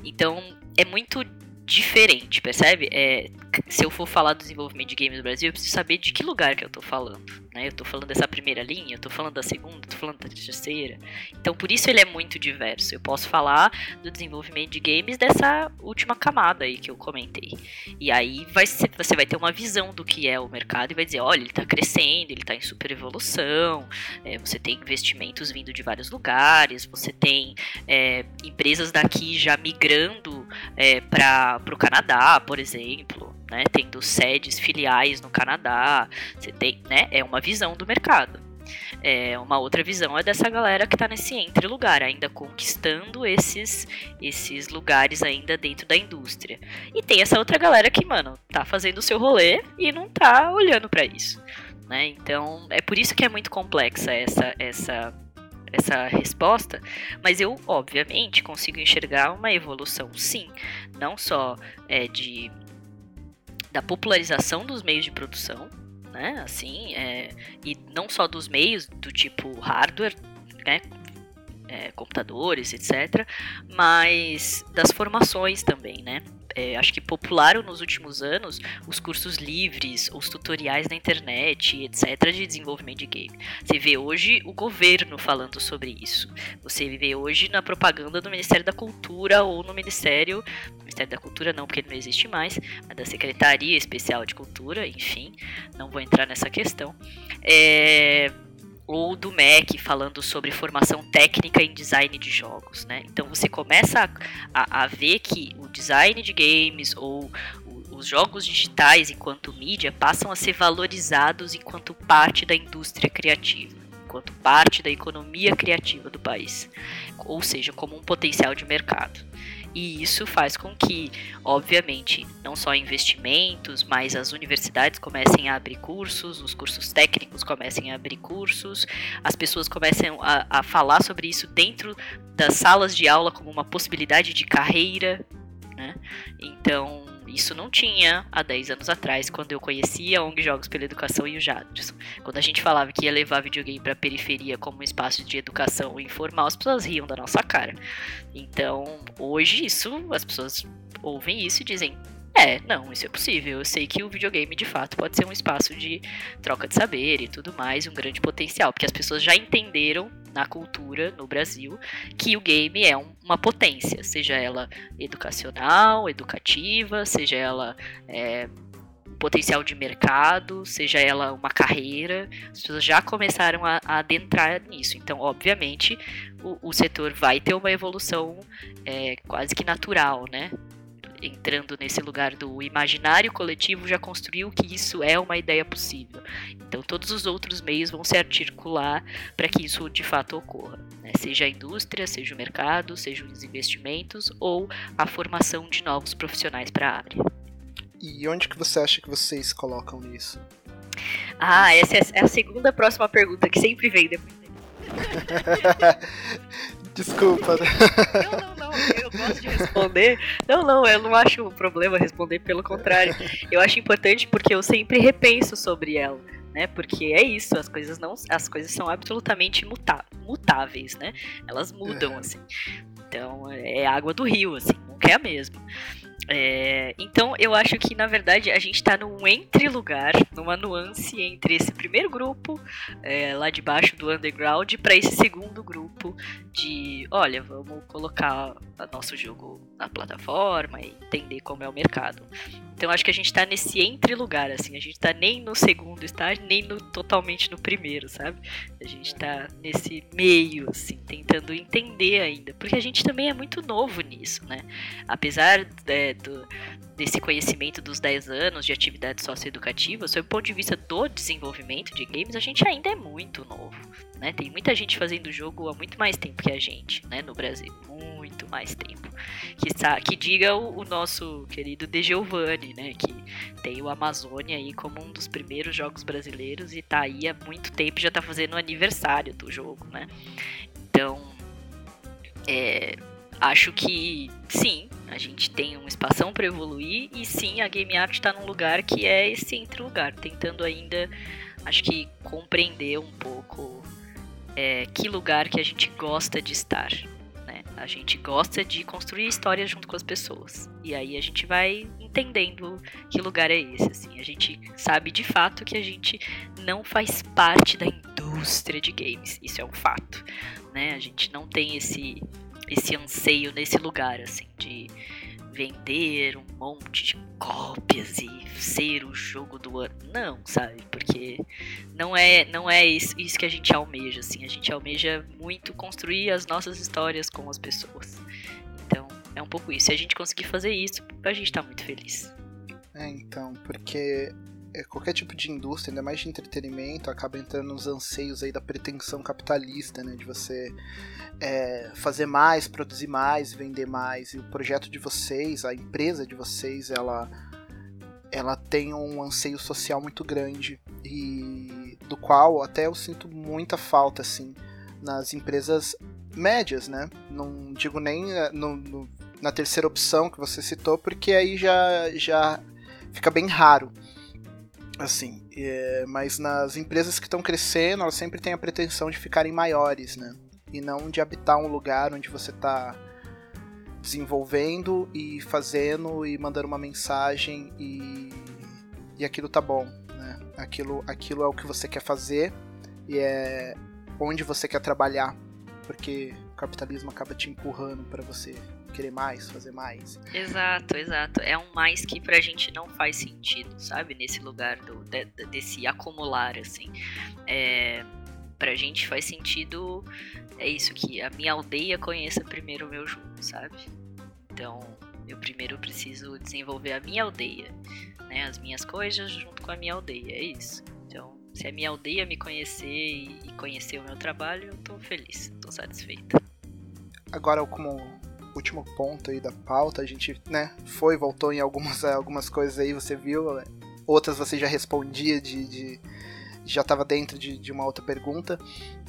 Então, é muito diferente, percebe? É, se eu for falar do desenvolvimento de games no Brasil, eu preciso saber de que lugar que eu tô falando. Né? Eu tô falando dessa primeira linha, eu tô falando da segunda, tô falando da terceira. Então por isso ele é muito diverso. Eu posso falar do desenvolvimento de games dessa última camada aí que eu comentei. E aí vai ser, você vai ter uma visão do que é o mercado e vai dizer, olha, ele tá crescendo, ele tá em super evolução, é, você tem investimentos vindo de vários lugares, você tem é, empresas daqui já migrando é, para o Canadá, por exemplo né? Tendo sedes filiais no Canadá, você tem, né? É uma visão do mercado. É, uma outra visão é dessa galera que está nesse entre lugar, ainda conquistando esses esses lugares ainda dentro da indústria. E tem essa outra galera que, mano, tá fazendo o seu rolê e não tá olhando para isso, né? Então, é por isso que é muito complexa essa essa essa resposta, mas eu, obviamente, consigo enxergar uma evolução, sim, não só é, de da popularização dos meios de produção, né? Assim, é, e não só dos meios do tipo hardware, né? É, computadores, etc., mas das formações também, né? é, acho que popularam nos últimos anos os cursos livres, os tutoriais na internet, etc., de desenvolvimento de game. Você vê hoje o governo falando sobre isso. Você vê hoje na propaganda do Ministério da Cultura ou no Ministério. Ministério da Cultura não, porque ele não existe mais, mas da Secretaria Especial de Cultura, enfim, não vou entrar nessa questão. É ou do MEC falando sobre formação técnica em design de jogos, né? Então você começa a, a, ver que o design de games ou os jogos digitais enquanto mídia passam a ser valorizados enquanto parte da indústria criativa, enquanto parte da economia criativa do país, ou seja, como um potencial de mercado. E isso faz com que, obviamente, não só investimentos, mas as universidades comecem a abrir cursos, os cursos técnicos comecem a abrir cursos, as pessoas comecem a, a falar sobre isso dentro das salas de aula como uma possibilidade de carreira. Né? Então, isso não tinha há 10 anos atrás, quando eu conhecia a ONG Jogos pela Educação e o Jadson. Quando a gente falava que ia levar videogame para a periferia como um espaço de educação informal, as pessoas riam da nossa cara. Então, hoje isso, as pessoas ouvem isso e dizem: é, não, isso é possível. Eu sei que o videogame de fato pode ser um espaço de troca de saber e tudo mais, um grande potencial, porque as pessoas já entenderam na cultura no Brasil que o game é um, uma potência, seja ela educacional, educativa, seja ela é, um potencial de mercado, seja ela uma carreira. As pessoas já começaram a, a adentrar nisso. Então, obviamente, o, o, setor vai ter uma evolução é, quase que natural, né? Entrando nesse lugar do imaginário coletivo, já construiu que isso é uma ideia possível. Então, todos os outros meios vão se articular para que isso de fato ocorra. Né? Seja a indústria, seja o mercado, seja os investimentos ou a formação de novos profissionais para a área. E onde que você acha que vocês colocam nisso? Ah, essa é a segunda próxima pergunta que sempre vem depois. Desculpa. Não, não, não. Gosto de responder. Não, não, eu não acho um problema responder, pelo contrário. Eu acho importante porque eu sempre repenso sobre ela. Né? Porque é isso, as coisas não, as coisas são absolutamente muta, mutáveis, né? Elas mudam é. assim. Então é água do rio, assim, nunca é a mesma. É, então eu acho que na verdade a gente está num entre lugar, numa nuance entre esse primeiro grupo é, lá de baixo do underground para esse segundo grupo de, olha, vamos colocar nosso jogo na plataforma e entender como é o mercado. Então acho que a gente está nesse entre lugar, assim, a gente está nem no segundo estágio, nem no, totalmente no primeiro, sabe? A gente está nesse meio, assim, tentando entender ainda, porque a gente também é muito novo nisso, né? Apesar é, do, desse conhecimento dos 10 anos de atividade socioeducativa, sob o ponto de vista do desenvolvimento de games, a gente ainda é muito novo. Né? Tem muita gente fazendo jogo há muito mais tempo que a gente, né, no Brasil. Mais tempo. Que, que diga o, o nosso querido De Giovanni, né? Que tem o Amazônia aí como um dos primeiros jogos brasileiros e tá aí há muito tempo já tá fazendo o aniversário do jogo, né? Então, é, acho que sim, a gente tem um espação para evoluir e sim, a Game Art está num lugar que é esse entre lugar, tentando ainda, acho que compreender um pouco é, que lugar que a gente gosta de estar. A gente gosta de construir histórias junto com as pessoas. E aí a gente vai entendendo que lugar é esse. Assim. A gente sabe de fato que a gente não faz parte da indústria de games. Isso é um fato. Né? A gente não tem esse, esse anseio nesse lugar, assim, de vender um monte de cópias e ser o jogo do ano. Não, sabe? Porque não é, não é isso, isso que a gente almeja, assim. A gente almeja muito construir as nossas histórias com as pessoas. Então, é um pouco isso. Se a gente conseguir fazer isso, a gente tá muito feliz. É, então, porque qualquer tipo de indústria, ainda mais de entretenimento, acaba entrando nos anseios aí da pretensão capitalista, né? De você é, fazer mais, produzir mais, vender mais. E o projeto de vocês, a empresa de vocês, ela, ela tem um anseio social muito grande e do qual até eu sinto muita falta, assim, nas empresas médias, né? Não digo nem eh, no, no, na terceira opção que você citou, porque aí já, já fica bem raro. Assim, é, mas nas empresas que estão crescendo, elas sempre têm a pretensão de ficarem maiores, né? E não de habitar um lugar onde você está desenvolvendo e fazendo e mandando uma mensagem e, e aquilo tá bom, né? Aquilo, aquilo é o que você quer fazer e é onde você quer trabalhar, porque o capitalismo acaba te empurrando para você querer mais, fazer mais. Exato, exato. É um mais que pra gente não faz sentido, sabe? Nesse lugar do, de, desse acumular, assim. É, pra gente faz sentido. É isso que a minha aldeia conheça primeiro o meu jogo, sabe? Então, eu primeiro preciso desenvolver a minha aldeia, né? As minhas coisas junto com a minha aldeia, é isso. Então, se a minha aldeia me conhecer e conhecer o meu trabalho, eu tô feliz, tô satisfeita. Agora, como último ponto aí da pauta, a gente, né, foi, voltou em algumas, algumas coisas aí, você viu, né? outras você já respondia de, de já estava dentro de, de, uma outra pergunta,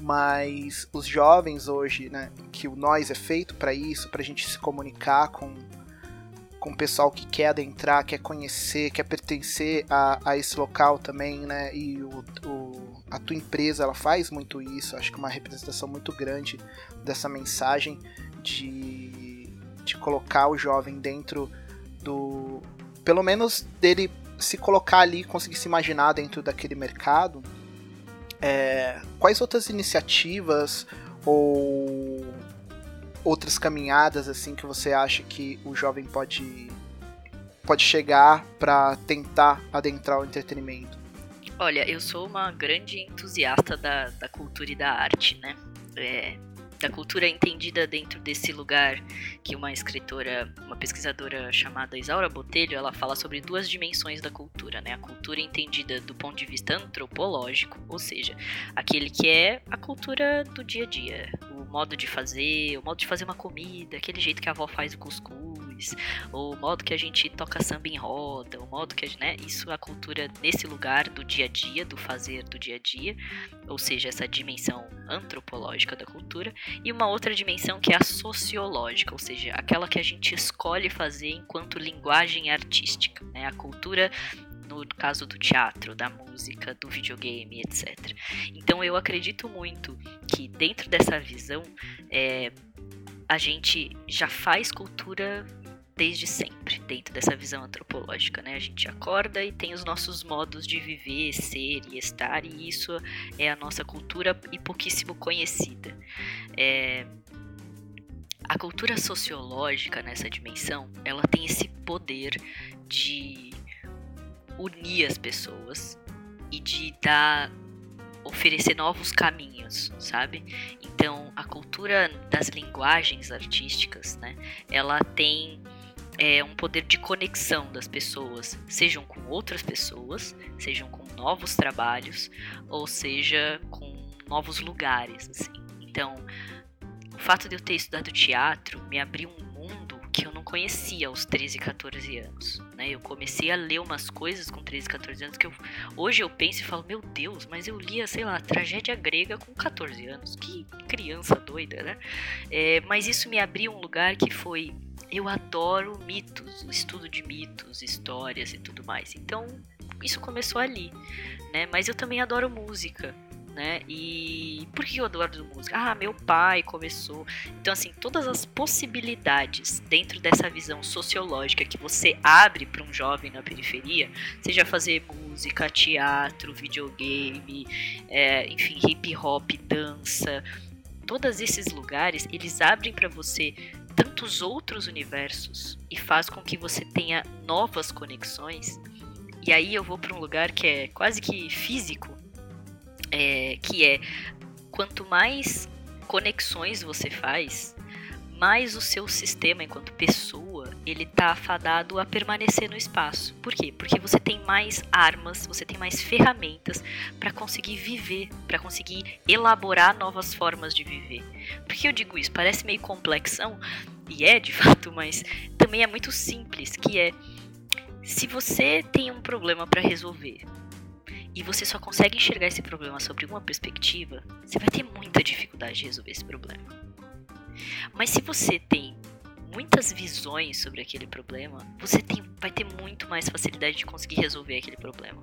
mas os jovens hoje, né, que o nós é feito para isso, para a gente se comunicar com, com o pessoal que quer adentrar, quer conhecer, quer pertencer a, a esse local também, né, e o, o, a tua empresa ela faz muito isso, acho que uma representação muito grande dessa mensagem de, de colocar o jovem dentro do. pelo menos dele se colocar ali, conseguir se imaginar dentro daquele mercado. É, quais outras iniciativas ou outras caminhadas assim que você acha que o jovem pode pode chegar para tentar adentrar o entretenimento? Olha, eu sou uma grande entusiasta da, da cultura e da arte, né? É, da cultura entendida dentro desse lugar que uma escritora, uma pesquisadora chamada Isaura Botelho, ela fala sobre duas dimensões da cultura, né? A cultura entendida do ponto de vista antropológico, ou seja, aquele que é a cultura do dia a dia, o modo de fazer, o modo de fazer uma comida, aquele jeito que a avó faz o cuscuz, o modo que a gente toca samba em roda, o modo que a gente, né? Isso é a cultura nesse lugar do dia a dia, do fazer do dia a dia, ou seja, essa dimensão antropológica da cultura e uma outra dimensão que é a sociológica, ou seja, aquela que a gente escolhe fazer enquanto linguagem artística, né? A cultura no caso do teatro, da música, do videogame, etc. Então eu acredito muito que dentro dessa visão é, a gente já faz cultura desde sempre, dentro dessa visão antropológica, né? A gente acorda e tem os nossos modos de viver, ser e estar, e isso é a nossa cultura e pouquíssimo conhecida. É... A cultura sociológica nessa dimensão, ela tem esse poder de unir as pessoas e de dar oferecer novos caminhos, sabe? Então, a cultura das linguagens artísticas, né? Ela tem é, um poder de conexão das pessoas, sejam com outras pessoas, sejam com novos trabalhos, ou seja, com novos lugares, assim. Então, o fato de eu ter estudado teatro me abriu um mundo que eu não conhecia aos 13, 14 anos. Né? Eu comecei a ler umas coisas com 13, 14 anos que eu, hoje eu penso e falo, meu Deus, mas eu lia, sei lá, tragédia grega com 14 anos. Que criança doida, né? É, mas isso me abriu um lugar que foi eu adoro mitos, o estudo de mitos, histórias e tudo mais. Então, isso começou ali, né? Mas eu também adoro música, né? E por que eu adoro música? Ah, meu pai começou. Então, assim, todas as possibilidades dentro dessa visão sociológica que você abre para um jovem na periferia, seja fazer música, teatro, videogame, é, enfim, hip hop, dança, todos esses lugares eles abrem para você tantos outros universos e faz com que você tenha novas conexões. E aí eu vou para um lugar que é quase que físico, é, que é quanto mais conexões você faz, mais o seu sistema enquanto pessoa, ele tá afadado a permanecer no espaço. Por quê? Porque você tem mais armas, você tem mais ferramentas para conseguir viver, para conseguir elaborar novas formas de viver. Por que eu digo isso? Parece meio complexão, e é de fato, mas também é muito simples, que é se você tem um problema para resolver e você só consegue enxergar esse problema sobre uma perspectiva, você vai ter muita dificuldade de resolver esse problema. Mas se você tem muitas visões sobre aquele problema, você tem, vai ter muito mais facilidade de conseguir resolver aquele problema.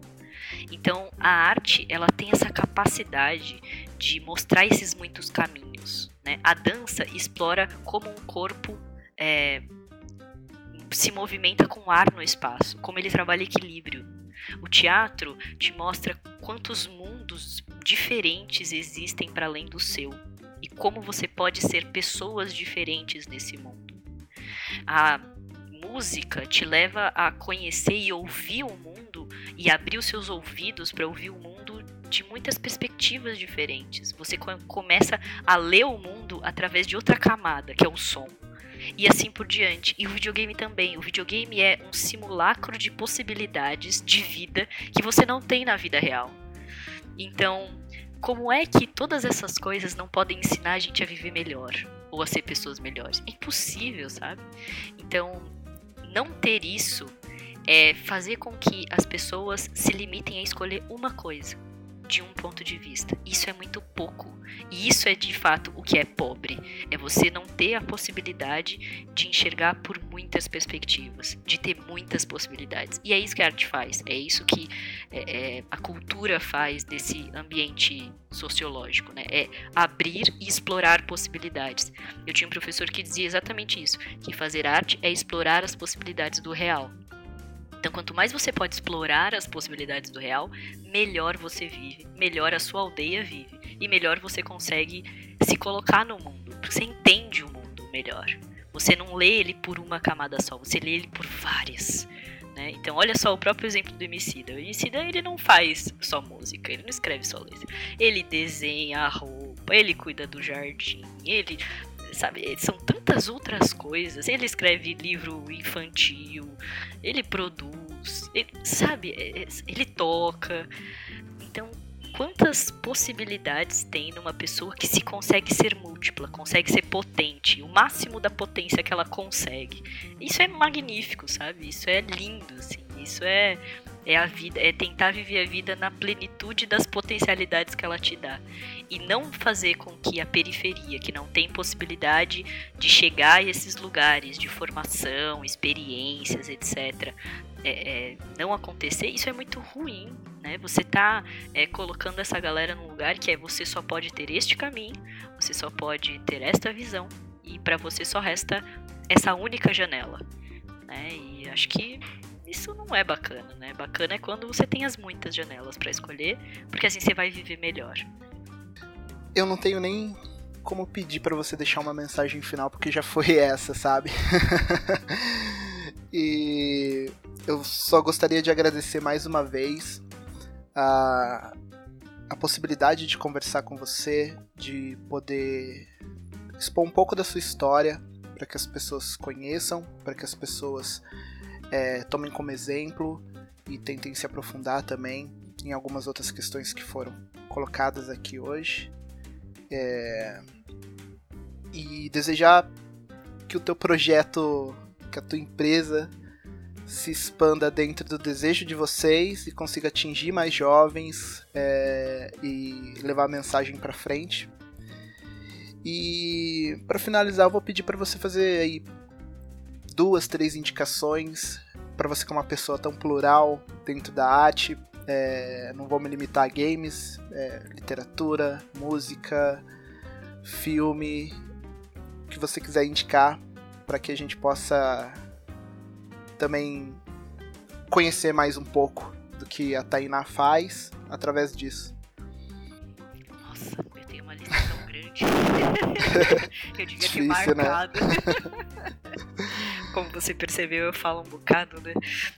Então, a arte ela tem essa capacidade de mostrar esses muitos caminhos. Né? A dança explora como um corpo é, se movimenta com ar no espaço, como ele trabalha equilíbrio. O teatro te mostra quantos mundos diferentes existem para além do seu e como você pode ser pessoas diferentes nesse mundo. A música te leva a conhecer e ouvir o mundo e abrir os seus ouvidos para ouvir o mundo de muitas perspectivas diferentes. Você começa a ler o mundo através de outra camada, que é o som e assim por diante. E o videogame também. O videogame é um simulacro de possibilidades de vida que você não tem na vida real. Então, como é que todas essas coisas não podem ensinar a gente a viver melhor ou a ser pessoas melhores? É impossível, sabe? Então, não ter isso é fazer com que as pessoas se limitem a escolher uma coisa de um ponto de vista. Isso é muito pouco. E isso é de fato o que é pobre. É você não ter a possibilidade de enxergar por muitas perspectivas, de ter muitas possibilidades. E é isso que a arte faz. É isso que é, é, a cultura faz desse ambiente sociológico, né? É abrir e explorar possibilidades. Eu tinha um professor que dizia exatamente isso, que fazer arte é explorar as possibilidades do real. Então, quanto mais você pode explorar as possibilidades do real, melhor você vive, melhor a sua aldeia vive e melhor você consegue se colocar no mundo, porque você entende o mundo melhor. Você não lê ele por uma camada só, você lê ele por várias. Né? Então, olha só o próprio exemplo do Emicida. O Emicida, ele não faz só música, ele não escreve só letra. Ele desenha a roupa, ele cuida do jardim, ele sabe? São tantas outras coisas. Ele escreve livro infantil, ele produz, ele, sabe? É, é, ele toca. Então, quantas possibilidades tem numa pessoa que se consegue ser múltipla, consegue ser potente, o máximo da potência que ela consegue. Isso é magnífico, sabe? Isso é lindo, assim. Isso é é a vida, é tentar viver a vida na plenitude das potencialidades que ela te dá e não fazer com que a periferia, que não tem possibilidade de chegar a esses lugares de formação, experiências, etc, é, é, não acontecer, isso é muito ruim, né? Você tá é, colocando essa galera num lugar que é você só pode ter este caminho, você só pode ter esta visão e para você só resta essa única janela, né? E acho que isso não é bacana, né? Bacana é quando você tem as muitas janelas para escolher, porque assim você vai viver melhor. Eu não tenho nem como pedir para você deixar uma mensagem final, porque já foi essa, sabe? e eu só gostaria de agradecer mais uma vez a, a possibilidade de conversar com você, de poder expor um pouco da sua história para que as pessoas conheçam, para que as pessoas é, tomem como exemplo e tentem se aprofundar também em algumas outras questões que foram colocadas aqui hoje. É, e desejar que o teu projeto, que a tua empresa se expanda dentro do desejo de vocês e consiga atingir mais jovens é, e levar a mensagem para frente. E para finalizar, eu vou pedir para você fazer aí duas, três indicações para você que é uma pessoa tão plural dentro da arte. É, não vou me limitar a games, é, literatura, música, filme, o que você quiser indicar para que a gente possa também conhecer mais um pouco do que a Tainá faz através disso. Nossa, eu tenho uma lista tão grande. eu devia Difícil, ter né? marcado. Né? Como você percebeu, eu falo um bocado, né?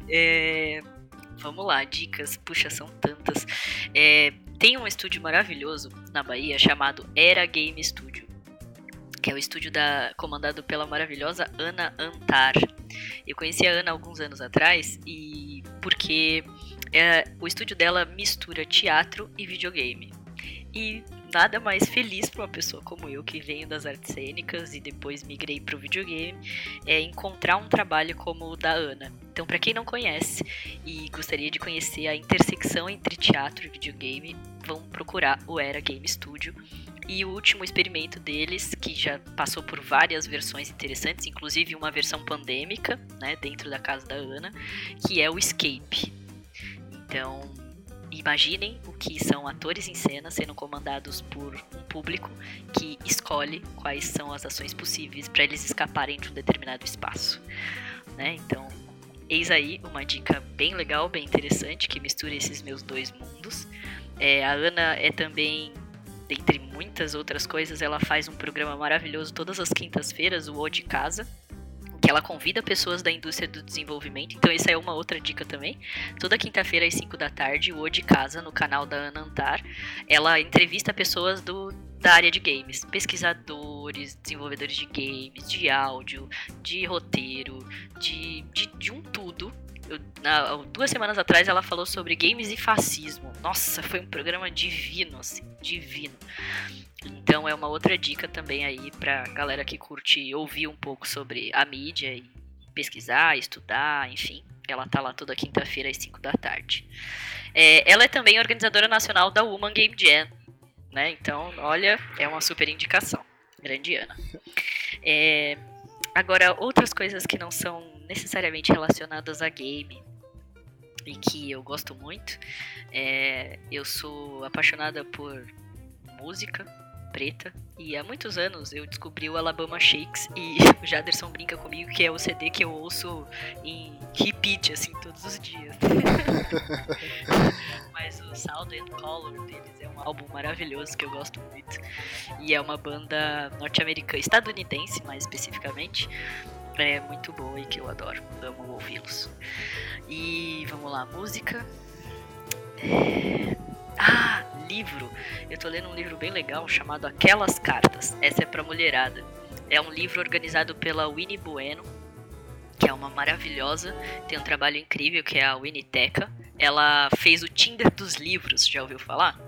É, vamos lá, dicas. Puxa, são tantas. É, tem um estúdio maravilhoso na Bahia chamado Era Game Studio. Que é o estúdio da, comandado pela maravilhosa Ana Antar. Eu conheci a Ana alguns anos atrás e porque é, o estúdio dela mistura teatro e videogame. E nada mais feliz para uma pessoa como eu, que venho das artes cênicas e depois migrei para o videogame, é encontrar um trabalho como o da Ana. Então, para quem não conhece e gostaria de conhecer a intersecção entre teatro e videogame, vão procurar o Era Game Studio. E o último experimento deles, que já passou por várias versões interessantes, inclusive uma versão pandêmica, né, dentro da casa da Ana, que é o Escape. Então, imaginem o que são atores em cena sendo comandados por um público que escolhe quais são as ações possíveis para eles escaparem de um determinado espaço. Né? Então, eis aí uma dica bem legal, bem interessante, que mistura esses meus dois mundos. É, a Ana é também, dentre muitas outras coisas, ela faz um programa maravilhoso todas as quintas-feiras, o O de Casa, ela convida pessoas da indústria do desenvolvimento. Então, essa é uma outra dica também. Toda quinta-feira, às 5 da tarde, o O de Casa, no canal da Ana Antar, ela entrevista pessoas do, da área de games, pesquisadores, desenvolvedores de games, de áudio, de roteiro, de, de, de um tudo. Eu, na, duas semanas atrás ela falou sobre games e fascismo. Nossa, foi um programa divino, assim, divino. Então é uma outra dica também aí pra galera que curte ouvir um pouco sobre a mídia e pesquisar, estudar, enfim. Ela tá lá toda quinta-feira às 5 da tarde. É, ela é também organizadora nacional da Woman Game Jam, né? Então, olha, é uma super indicação. Grande Ana. É, agora, outras coisas que não são necessariamente relacionadas a game e que eu gosto muito. É, eu sou apaixonada por música, preta. E há muitos anos eu descobri o Alabama Shakes e o Jaderson brinca comigo que é o CD que eu ouço em repeat, assim, todos os dias. Mas o Sound and Color deles é um álbum maravilhoso que eu gosto muito. E é uma banda norte-americana, estadunidense mais especificamente. É muito boa e que eu adoro. Amo ouvi-los. E vamos lá, música. É... Ah, livro. Eu tô lendo um livro bem legal chamado Aquelas Cartas. Essa é pra mulherada. É um livro organizado pela Winnie Bueno, que é uma maravilhosa, tem um trabalho incrível que é a Winiteca. Ela fez o Tinder dos livros, já ouviu falar?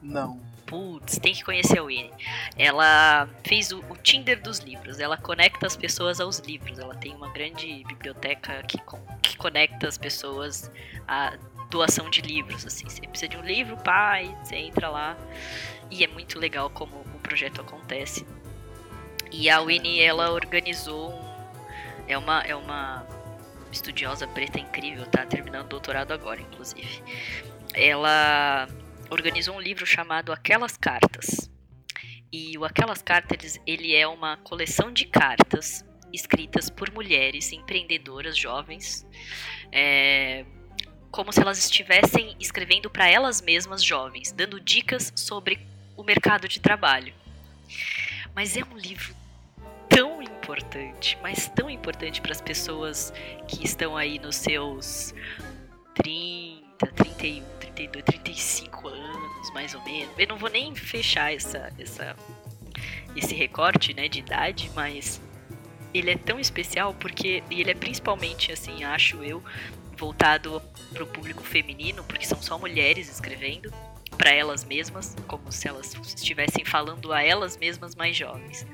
Não. Putz, tem que conhecer a Winnie. Ela fez o, o, Tinder dos livros. Ela conecta as pessoas aos livros. Ela tem uma grande biblioteca que, que conecta as pessoas a doação de livros, assim. Você precisa de um livro, pai, você entra lá. E é muito legal como o projeto acontece. E a Winnie, ela organizou um... É uma, é uma estudiosa preta incrível, tá terminando doutorado agora, inclusive. Ela organizou um livro chamado Aquelas Cartas. E o Aquelas Cartas, ele é uma coleção de cartas escritas por mulheres empreendedoras jovens, é, como se elas estivessem escrevendo para elas mesmas jovens, dando dicas sobre o mercado de trabalho. Mas é um livro tão importante, mas tão importante para as pessoas que estão aí nos seus 30, 31, 32, 35 anos, mais ou menos. Eu não vou nem fechar essa, essa, esse recorte né, de idade, mas ele é tão especial porque ele é principalmente, assim, acho eu, voltado para o público feminino, porque são só mulheres escrevendo para elas mesmas, como se elas estivessem falando a elas mesmas mais jovens.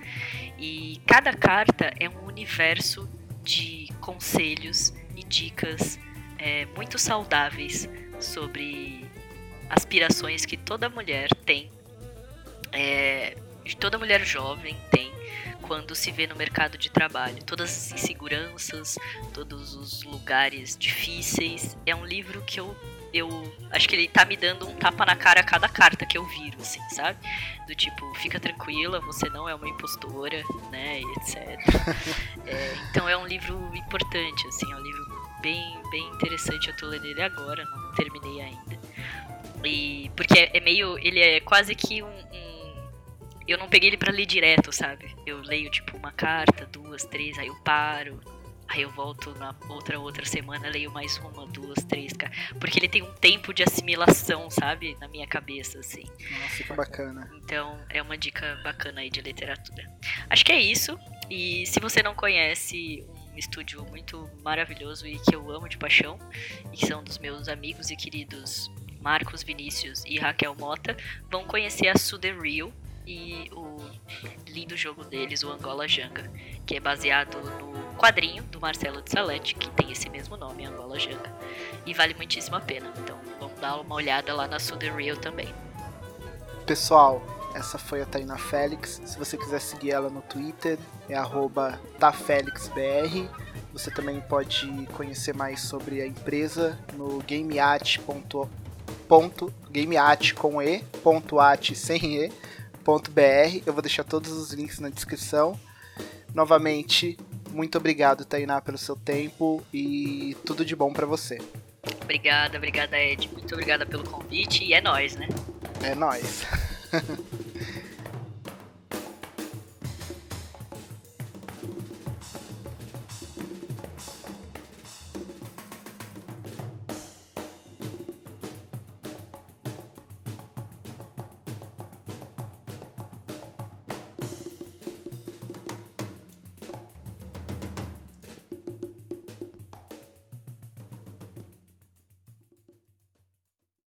E cada carta é um universo de conselhos e dicas é, muito saudáveis sobre aspirações que toda mulher tem, é, toda mulher jovem tem quando se vê no mercado de trabalho. Todas as inseguranças, todos os lugares difíceis. É um livro que eu eu acho que ele tá me dando um tapa na cara a cada carta que eu viro, assim, sabe? Do tipo, fica tranquila, você não é uma impostora, né, etc. é, então é um livro importante, assim, é um livro bem, bem interessante. Eu tô lendo ele agora, não terminei ainda. E porque é, é meio, ele é quase que um, um eu não peguei ele para ler direto, sabe? Eu leio tipo uma carta, duas, três, aí eu paro. Aí eu volto na outra outra semana, leio mais uma, duas, três, cara. Porque ele tem um tempo de assimilação, sabe? Na minha cabeça, assim. Nossa, que bacana. Então, é uma dica bacana aí de literatura. Acho que é isso. E se você não conhece um estúdio muito maravilhoso e que eu amo de paixão, e que são dos meus amigos e queridos Marcos Vinícius e Raquel Mota vão conhecer a Sude Real e o lindo jogo deles, o Angola Janga, que é baseado no quadrinho do Marcelo de Salete, que tem esse mesmo nome, Angola Janga. E vale muitíssimo a pena. Então vamos dar uma olhada lá na Sude Real também. Pessoal, essa foi a Taina Félix. Se você quiser seguir ela no Twitter, é tafelixbr. Você também pode conhecer mais sobre a empresa no gameat.com gameat com e, ponto at sem e, ponto br. Eu vou deixar todos os links na descrição. Novamente, muito obrigado, Tainá, pelo seu tempo e tudo de bom para você. Obrigada, obrigada, Ed. Muito obrigada pelo convite e é nós, né? É nós.